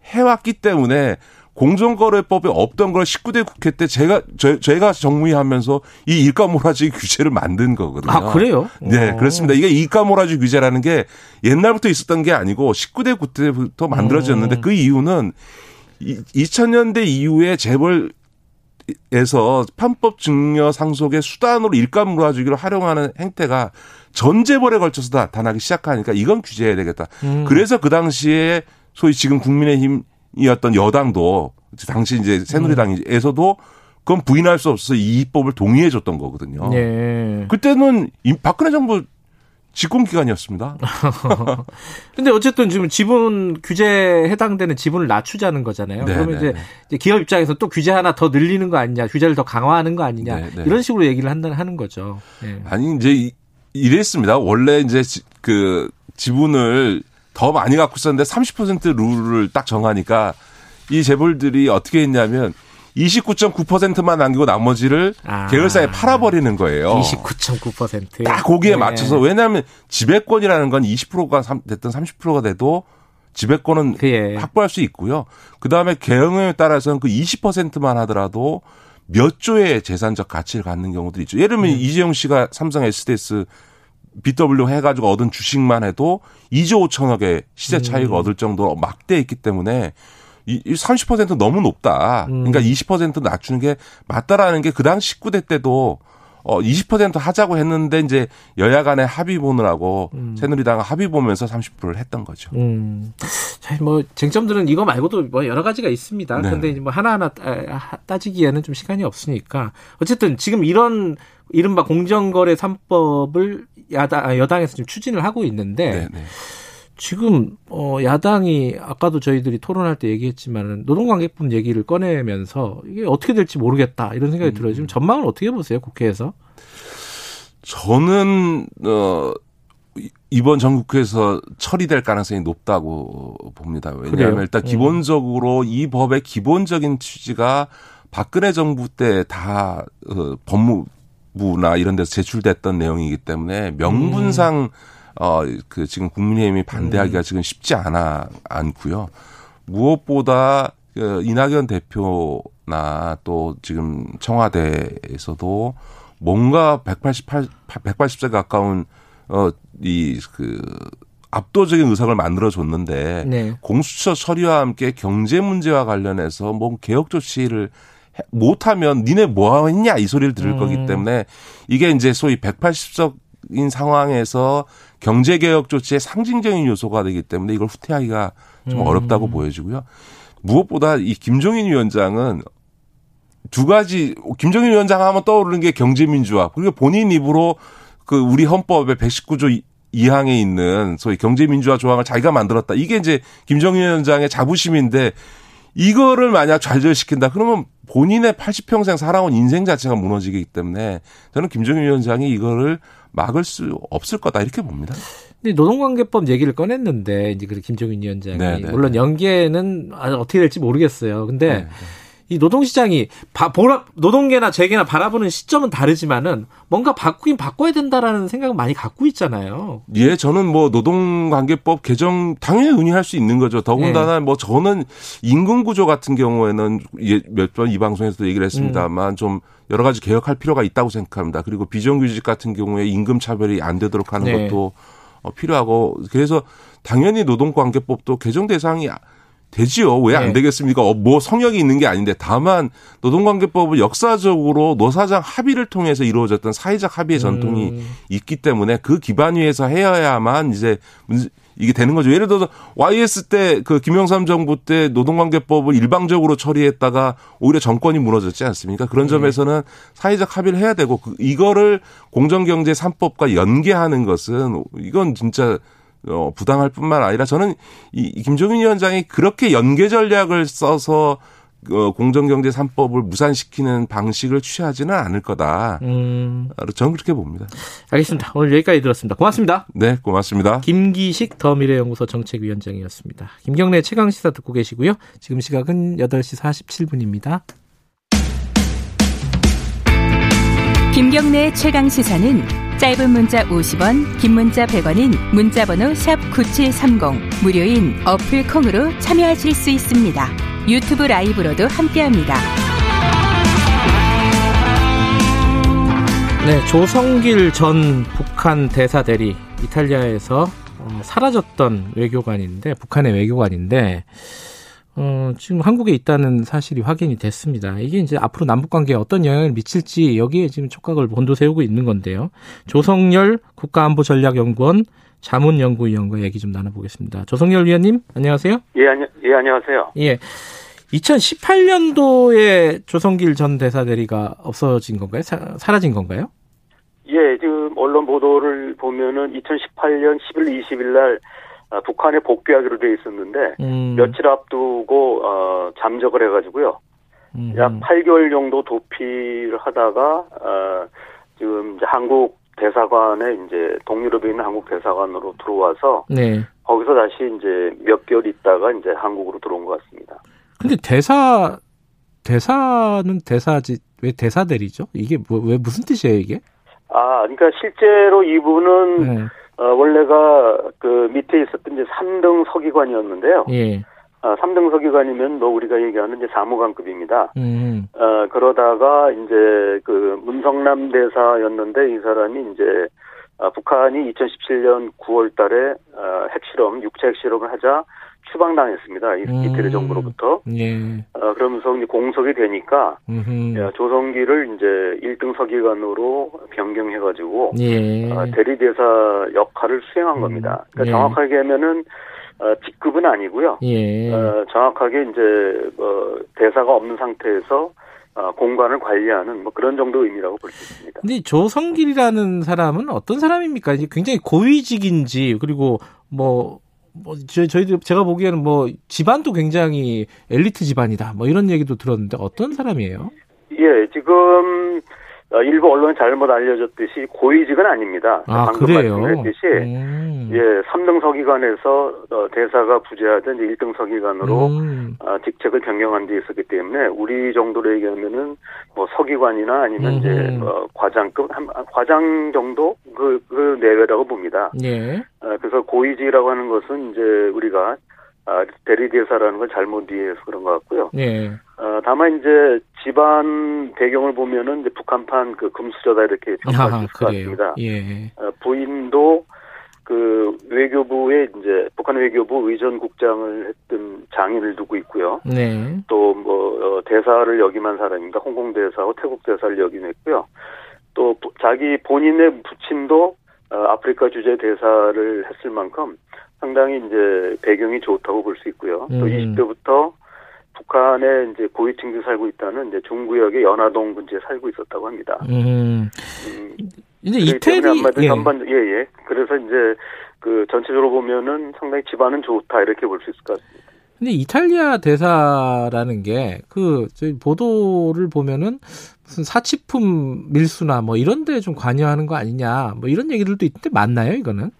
해왔기 때문에 공정거래법에 없던 걸 19대 국회 때 제가 저, 제가 정무위하면서 이 일감 몰아주기 규제를 만든 거거든요. 아 그래요? 네, 어. 그렇습니다. 이게 일감 몰아주기 규제라는 게 옛날부터 있었던 게 아니고 19대 국회 때부터 만들어졌는데 음. 그 이유는 2000년대 이후에 재벌 에서 편법 증여 상속의 수단으로 일감 몰아주기를 활용하는 행태가 전 재벌에 걸쳐서 나타나기 시작하니까 이건 규제해야 되겠다. 음. 그래서 그 당시에 소위 지금 국민의힘이었던 여당도 당시 이제 새누리당에서도 그건 부인할 수 없어서 이 입법을 동의해 줬던 거거든요. 예. 그때는 이 박근혜 정부 집권 기간이었습니다. 근데 어쨌든 지금 지분 규제에 해당되는 지분을 낮추자는 거잖아요. 네, 그러면 네, 이제, 네. 이제 기업 입장에서 또 규제 하나 더 늘리는 거 아니냐, 규제를 더 강화하는 거 아니냐, 네, 네. 이런 식으로 얘기를 한다 하는 거죠. 예. 아니 이제 이- 이랬습니다. 원래 이제 지- 그 지분을 더 많이 갖고 있었는데 30% 룰을 딱 정하니까 이 재벌들이 어떻게 했냐면 29.9%만 남기고 나머지를 아. 계열사에 팔아버리는 거예요. 29.9%. 딱 거기에 네. 맞춰서 왜냐하면 지배권이라는 건 20%가 됐든 30%가 돼도 지배권은 예. 확보할 수 있고요. 그 다음에 경영에 따라서는 그 20%만 하더라도 몇 조의 재산적 가치를 갖는 경우도 있죠. 예를 들면 이재용 씨가 삼성 SDS BW 해가지고 얻은 주식만 해도 2조 5천억의 시세 차익을 얻을 정도로 막대했기 때문에 이30% 너무 높다. 그러니까 20% 낮추는 게 맞다라는 게 그 당시 19대 때도 어, 20% 하자고 했는데 이제 여야 간에 합의 보느라고 새누리당은 합의 보면서 30%를 했던 거죠. 음. 자, 뭐 쟁점들은 이거 말고도 뭐 여러 가지가 있습니다. 네. 근데 뭐 하나하나 따- 따지기에는 좀 시간이 없으니까 어쨌든 지금 이런 이른바 공정거래 3법을 야당 아, 여당에서 지금 추진을 하고 있는데 네, 네. 지금 어 야당이 아까도 저희들이 토론할 때 얘기했지만은 노동관계법 얘기를 꺼내면서 이게 어떻게 될지 모르겠다 이런 생각이 들어요. 지금 전망을 어떻게 보세요 국회에서? 저는 어 이- 이번 전국회에서 처리될 가능성이 높다고 봅니다. 왜냐하면 그래요? 일단 음. 기본적으로 이 법의 기본적인 취지가 박근혜 정부 때 다 어, 법무부나 이런 데서 제출됐던 내용이기 때문에 명분상 어 그 지금 국민의힘이 반대하기가 지금 쉽지 않아 않고요. 무엇보다 그 이낙연 대표나 또 지금 청와대에서도 뭔가 188 180세 가까운 어이 그 압도적인 의석을 만들어 줬는데 네. 공수처 처리와 함께 경제 문제와 관련해서 뭐 개혁 조치를 해- 못하면 니네 뭐 했냐 이 소리를 들을 음. 거기 때문에 이게 이제 소위 180석인 상황에서 경제 개혁 조치의 상징적인 요소가 되기 때문에 이걸 후퇴하기가 좀 음. 어렵다고 보여지고요. 무엇보다 이 김종인 위원장은 두 가지 김정인 위원장 하면 떠오르는 게 경제민주화 그리고 본인 입으로 그 우리 헌법의 119조 2항에 있는 소위 경제민주화 조항을 자기가 만들었다. 이게 이제 김정인 위원장의 자부심인데 이거를 만약 좌절시킨다 그러면 본인의 80평생 살아온 인생 자체가 무너지기 때문에 저는 김정인 위원장이 이거를 막을 수 없을 거다 이렇게 봅니다. 근데 노동관계법 얘기를 꺼냈는데 이제 그 김종인 위원장이 네, 네, 물론 연계는 아, 어떻게 될지 모르겠어요. 근데 네, 이 노동시장이 바, 보라, 노동계나 재계나 바라보는 시점은 다르지만은 뭔가 바꾸긴 바꿔야 된다라는 생각을 많이 갖고 있잖아요. 예, 저는 뭐 노동관계법 개정 당연히 논의할 수 있는 거죠. 더군다나 뭐 저는 임금 구조 같은 경우에는 예, 몇번 이 방송에서도 얘기를 했습니다만 좀 여러 가지 개혁할 필요가 있다고 생각합니다. 그리고 비정규직 같은 경우에 임금 차별이 안 되도록 하는 네. 것도 어, 필요하고 그래서 당연히 노동관계법도 개정 대상이 되지요. 왜안 네. 되겠습니까? 어, 뭐 성역이 있는 게 아닌데 다만 노동관계법은 역사적으로 노사장 합의를 통해서 이루어졌던 사회적 합의의 전통이 음. 있기 때문에 그 기반 위에서 해야만 이제 문제- 이게 되는 거죠. 예를 들어서 YS 때 그 김영삼 정부 때 노동관계법을 일방적으로 처리했다가 오히려 정권이 무너졌지 않습니까? 그런 점에서는 사회적 합의를 해야 되고 그 이거를 공정경제 3법과 연계하는 것은 이건 진짜 어, 부당할 뿐만 아니라 저는 이, 이 김종인 위원장이 그렇게 연계 전략을 써서 어, 공정경제 3법을 무산시키는 방식을 취하지는 않을 거다. 음, 저는 그렇게 봅니다. 알겠습니다. 오늘 여기까지 들었습니다. 고맙습니다. 네, 고맙습니다. 김기식 더미래연구소 정책위원장이었습니다. 김경래 최강 시사 듣고 계시고요. 지금 시각은 8시 47분입니다. 김경래 최강 시사는 짧은 문자 50원, 긴 문자 100원인 문자번호 샵9730 무료인 어플 콩으로 참여하실 수 있습니다. 유튜브 라이브로도 함께합니다. 네, 조성길 전 북한 대사 대리 이탈리아에서 어, 사라졌던 외교관인데 북한의 외교관인데 어, 지금 한국에 있다는 사실이 확인이 됐습니다. 이게 이제 앞으로 남북 관계에 어떤 영향을 미칠지 여기에 지금 촉각을 본도 세우고 있는 건데요. 조성열 국가안보전략연구원 자문연구위원과 얘기 좀 나눠보겠습니다. 조성열 위원님, 안녕하세요. 예, 안녕, 예, 안녕하세요. 예. 2018년도에 조성길 전 대사 대리가 없어진 건가요? 사, 사라진 건가요? 예, 지금 언론 보도를 보면은 2018년 11월 20일 날 아, 북한에 복귀하기로 돼 있었는데 음. 며칠 앞두고 어, 잠적을 해가지고요. 음. 약 8개월 정도 도피를 하다가 어, 지금 이제 한국 대사관에 이제 동유럽에 있는 한국 대사관으로 들어와서 네. 거기서 다시 이제 몇 개월 있다가 이제 한국으로 들어온 것 같습니다. 근데 대사 대사는 대사지 왜 대사 대리죠? 이게 뭐, 왜 무슨 뜻이에요 이게? 아, 그러니까 실제로 이분은 네. 어, 원래가 그 밑에 있었던 이제 3등 서기관이었는데요. 예. 아, 3등 서기관이면 뭐 우리가 얘기하는 이제 사무관급입니다. 음. 어, 그러다가 이제 그 문성남 대사였는데 이 사람이 이제 아, 북한이 2017년 9월 달에 어, 핵실험, 육체 핵실험을 하자 추방당했습니다. 이, 음. 이태리 정부로부터. 예. 어, 그러면서 이제 공석이 되니까. 야, 조성기를 이제 1등 서기관으로 변경해가지고 예. 어, 대리대사 역할을 수행한 겁니다. 그러니까 예. 정확하게 하면은 어, 직급은 아니고요. 예. 어, 정확하게 이제 어, 대사가 없는 상태에서 어, 공간을 관리하는 뭐 그런 정도 의미라고 볼 수 있습니다. 근데 조성길이라는 사람은 어떤 사람입니까? 굉장히 고위직인지 그리고 뭐, 뭐 저희 저희들 제가 보기에는 뭐 집안도 굉장히 엘리트 집안이다. 뭐 이런 얘기도 들었는데 어떤 사람이에요? 예, 지금 어, 일부 언론에 잘못 알려졌듯이 고위직은 아닙니다. 아 방금 그래요. 말씀했듯이 음. 예, 3등 서기관에서 어, 대사가 부재하던 이제 1등 서기관으로 음. 어, 직책을 변경한 데 있었기 때문에 우리 정도로 얘기하면은 뭐 서기관이나 아니면 이제 음흠. 어, 과장급 한, 과장 정도 그, 그 내외라고 봅니다. 예. 어, 그래서 고위직이라고 하는 것은 이제 우리가 아, 대리대사라는 걸 잘못 이해해서 그런 것 같고요. 예. 어, 다만 이제 집안 배경을 보면은 이제 북한판 그 금수저다 이렇게 평가할 수. 같습니다. 예. 어, 부인도 그 외교부에 이제 북한 외교부 의전국장을 했던 장인을 두고 있고요. 네. 또뭐 대사를 역임한 사람입니다. 홍콩 대사하고 태국 대사를 역임했고요. 또 부- 자기 본인의 부친도 어, 아프리카 주재 대사를 했을 만큼 상당히 이제 배경이 좋다고 볼 수 있고요. 또 음. 20대부터 북한에 이제 고위층들이 살고 있다는 이제 중구역의 연화동 근처에 살고 있었다고 합니다. 음. 음, 이제 이태리 예. 전반 예예. 그래서 이제 그 전체적으로 보면은 상당히 집안은 좋다 이렇게 볼 수 있을 것 같습니다. 근데 이탈리아 대사라는 게 그 보도를 보면은 무슨 사치품 밀수나 뭐 이런 데 좀 관여하는 거 아니냐 뭐 이런 얘기들도 있는데 맞나요 이거는?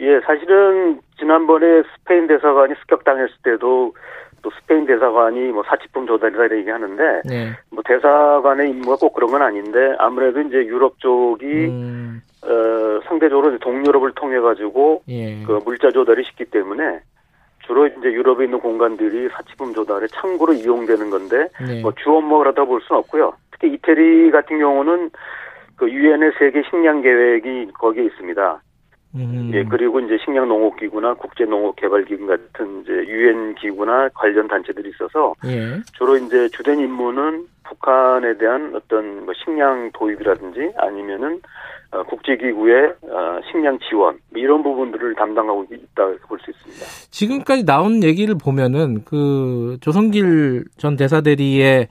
예, 사실은 지난번에 스페인 대사관이 습격당했을 때도 또 스페인 대사관이 뭐 사치품 조달이다 이렇게 얘기 하는데 네. 뭐 대사관의 임무가 꼭 그런 건 아닌데 아무래도 이제 유럽 쪽이 음, 어, 상대적으로 동유럽을 통해 가지고 예. 그 물자 조달이 쉽기 때문에 주로 이제 유럽에 있는 공간들이 사치품 조달의 창구로 이용되는 건데 네. 뭐 주 업무를 하다 볼 수는 없고요. 특히 이태리 같은 경우는 그 유엔의 세계 식량 계획이 거기에 있습니다. 음, 예, 그리고 이제 식량 농업 기구나 국제 농업 개발 기구 같은 이제 유엔 기구나 관련 단체들이 있어서 예. 주로 이제 주된 임무는 북한에 대한 어떤 뭐 식량 도입이라든지 아니면은 어, 국제기구의 어, 식량 지원 뭐 이런 부분들을 담당하고 있다 볼 수 있습니다. 지금까지 나온 얘기를 보면은 그 조성길 전 대사 대리의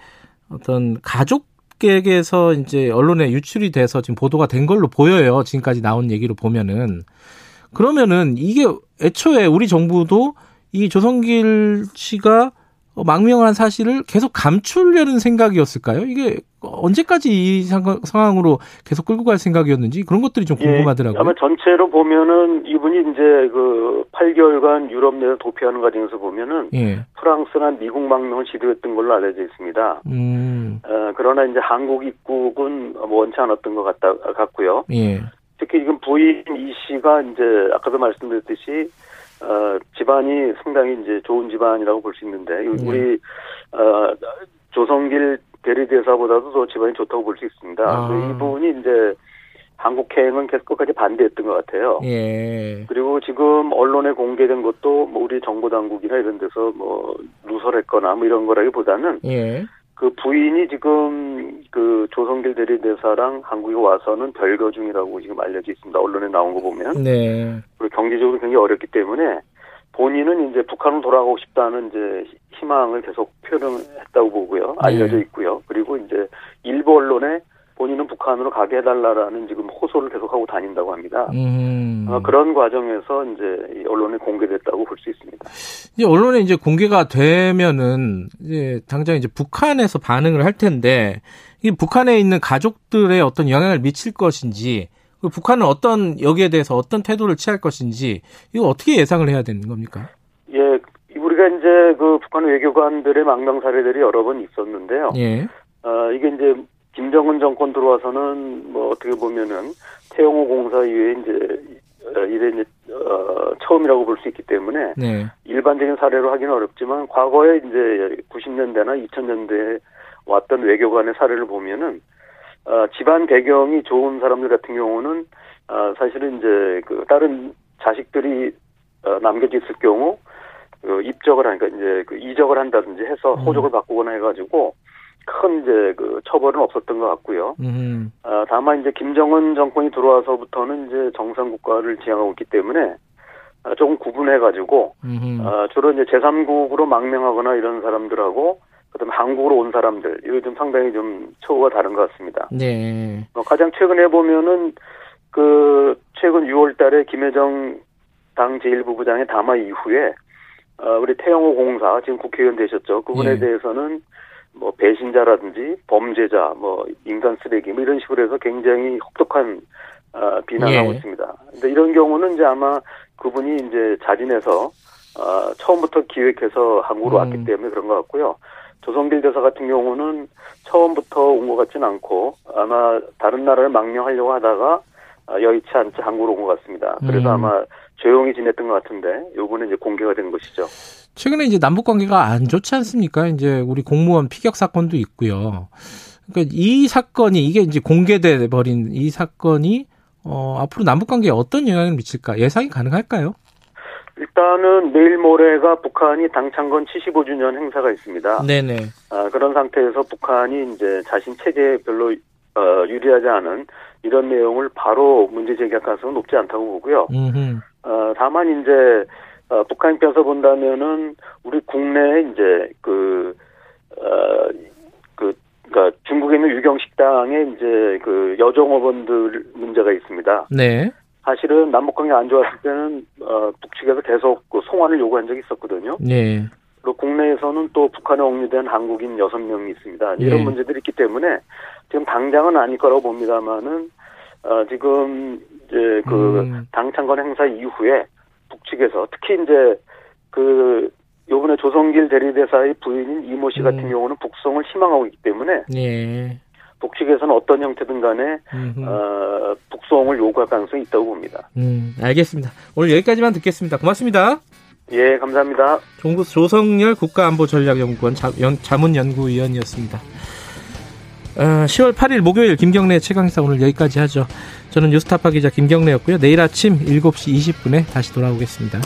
어떤 가족 에게서 이제 언론에 유출이 돼서 지금 보도가 된 걸로 보여요. 지금까지 나온 얘기로 보면은 그러면은 이게 애초에 우리 정부도 이 조성길 씨가 망명한 사실을 계속 감추려는 생각이었을까요? 이게 언제까지 이 상황- 상황으로 계속 끌고 갈 생각이었는지 그런 것들이 좀 궁금하더라고요. 예, 아마 전체로 보면은 이분이 이제 그 8개월간 유럽 내에서 도피하는 과정에서 보면은 예. 프랑스나 미국 망명을 시도했던 걸로 알려져 있습니다. 음. 어, 그러나 이제 한국 입국은 원치 않았던 것 같다, 같고요. 예. 특히 지금 부인 이 씨가 이제 아까도 말씀드렸듯이 어, 집안이 상당히 이제 좋은 집안이라고 볼 수 있는데 우리 어, 조성길 대리대사보다도 더 집안이 좋다고 볼 수 있습니다. 아. 그 이분이 이제 한국행은 계속 끝까지 반대했던 것 같아요. 예. 그리고 지금 언론에 공개된 것도 뭐 우리 정보 당국이나 이런 데서 뭐 누설했거나 뭐 이런 거라기보다는 예. 그 부인이 지금 그 조성길 대리대사랑 한국에 와서는 별거 중이라고 지금 알려져 있습니다. 언론에 나온 거 보면. 네. 그리고 경제적으로 굉장히 어렵기 때문에 본인은 이제 북한으로 돌아가고 싶다는 이제 희망을 계속 표현했다고 보고요. 알려져 네. 있고요. 그리고 이제 일부 언론에 본인은 북한으로 가게 해달라라는 지금 호소를 계속하고 다닌다고 합니다. 음. 어, 그런 과정에서 이제 이 언론에 공개됐다고 볼 수 있습니다. 이제 언론에 이제 공개가 되면은 이제 당장 이제 북한에서 반응을 할 텐데 이 북한에 있는 가족들의 어떤 영향을 미칠 것인지 그 북한은 어떤 여기에 대해서 어떤 태도를 취할 것인지 이거 어떻게 예상을 해야 되는 겁니까? 예, 우리가 이제 그 북한 외교관들의 망명 사례들이 여러 번 있었는데요. 예. 어, 이게 이제 김정은 정권 들어와서는 뭐 어떻게 보면은 태영호 공사 이후에 이제 어, 이래 이제 어, 처음이라고 볼 수 있기 때문에 네. 일반적인 사례로 하기는 어렵지만 과거에 이제 90년대나 2000년대에 왔던 외교관의 사례를 보면은 어, 집안 배경이 좋은 사람들 같은 경우는 어, 사실은 이제 그 다른 자식들이 어, 남겨져 있을 경우 그 입적을 하니까 이제 그 이적을 한다든지 해서 음. 호적을 바꾸거나 해가지고 큰 이제 그 처벌은 없었던 것 같고요. 음. 아, 다만 이제 김정은 정권이 들어와서부터는 이제 정상 국가를 지향하고 있기 때문에 아, 조금 구분해가지고 음. 아, 주로 이제 제3국으로 망명하거나 이런 사람들하고 그다음에 한국으로 온 사람들 이거 좀 상당히 좀 처우가 다른 것 같습니다. 네. 어, 가장 최근에 보면은 그 최근 6월달에 김혜정 당 제1부부장의 담화 이후에 어, 우리 태영호 공사 지금 국회의원 되셨죠. 그분에 예. 대해서는 뭐 배신자라든지 범죄자, 뭐 인간 쓰레기 뭐 이런 식으로 해서 굉장히 혹독한 어, 비난하고 예. 있습니다. 근데 이런 경우는 이제 아마 그분이 이제 자진해서 어, 처음부터 기획해서 한국으로 음. 왔기 때문에 그런 것 같고요. 조성길 대사 같은 경우는 처음부터 온 것 같지는 않고 아마 다른 나라를 망명하려고 하다가 어, 여의치 않지 한국으로 온 것 같습니다. 그래서 음. 아마 조용히 지냈던 것 같은데 요번에 이제 공개가 된 것이죠. 최근에 이제 남북 관계가 안 좋지 않습니까? 이제 우리 공무원 피격 사건도 있고요. 그러니까 이 사건이 이게 이제 공개돼 버린 이 사건이 어, 앞으로 남북 관계에 어떤 영향을 미칠까 예상이 가능할까요? 일단은 내일 모레가 북한이 당창건 75주년 행사가 있습니다. 네네. 아, 그런 상태에서 북한이 이제 자신 체제에 별로 어, 유리하지 않은 이런 내용을 바로 문제 제기할 가능성은 높지 않다고 보고요. 음. 어, 다만 이제 어, 북한 입장에서 본다면은 우리 국내에 이제 그 어, 그 그러니까 중국에 있는 유경 식당에 이제 그 여종업원들 문제가 있습니다. 네. 사실은 남북관계 안 좋았을 때는 어, 북측에서 계속 그 송환을 요구한 적이 있었거든요. 네. 그리고 국내에서는 또 북한에 억류된 한국인 여섯 명이 있습니다. 이런 예. 문제들이 있기 때문에 지금 당장은 아닐 거라고 봅니다만은 어, 지금 이제 그 음. 당창건 행사 이후에 북측에서 특히 이제 그 요번에 조성길 대리대사의 부인인 이모 씨 같은 음. 경우는 북송을 희망하고 있기 때문에 네. 북측에서는 어떤 형태든 간에 음흠. 어, 북송을 요구할 가능성이 있다고 봅니다. 음, 알겠습니다. 오늘 여기까지만 듣겠습니다. 고맙습니다. 예, 감사합니다. 종부 조성열 국가안보전략연구원 자, 연, 자문연구위원이었습니다. 어, 10월 8일 목요일 김경래 최강시사 오늘 여기까지 하죠. 저는 뉴스타파 기자 김경래였고요. 내일 아침 7시 20분에 다시 돌아오겠습니다.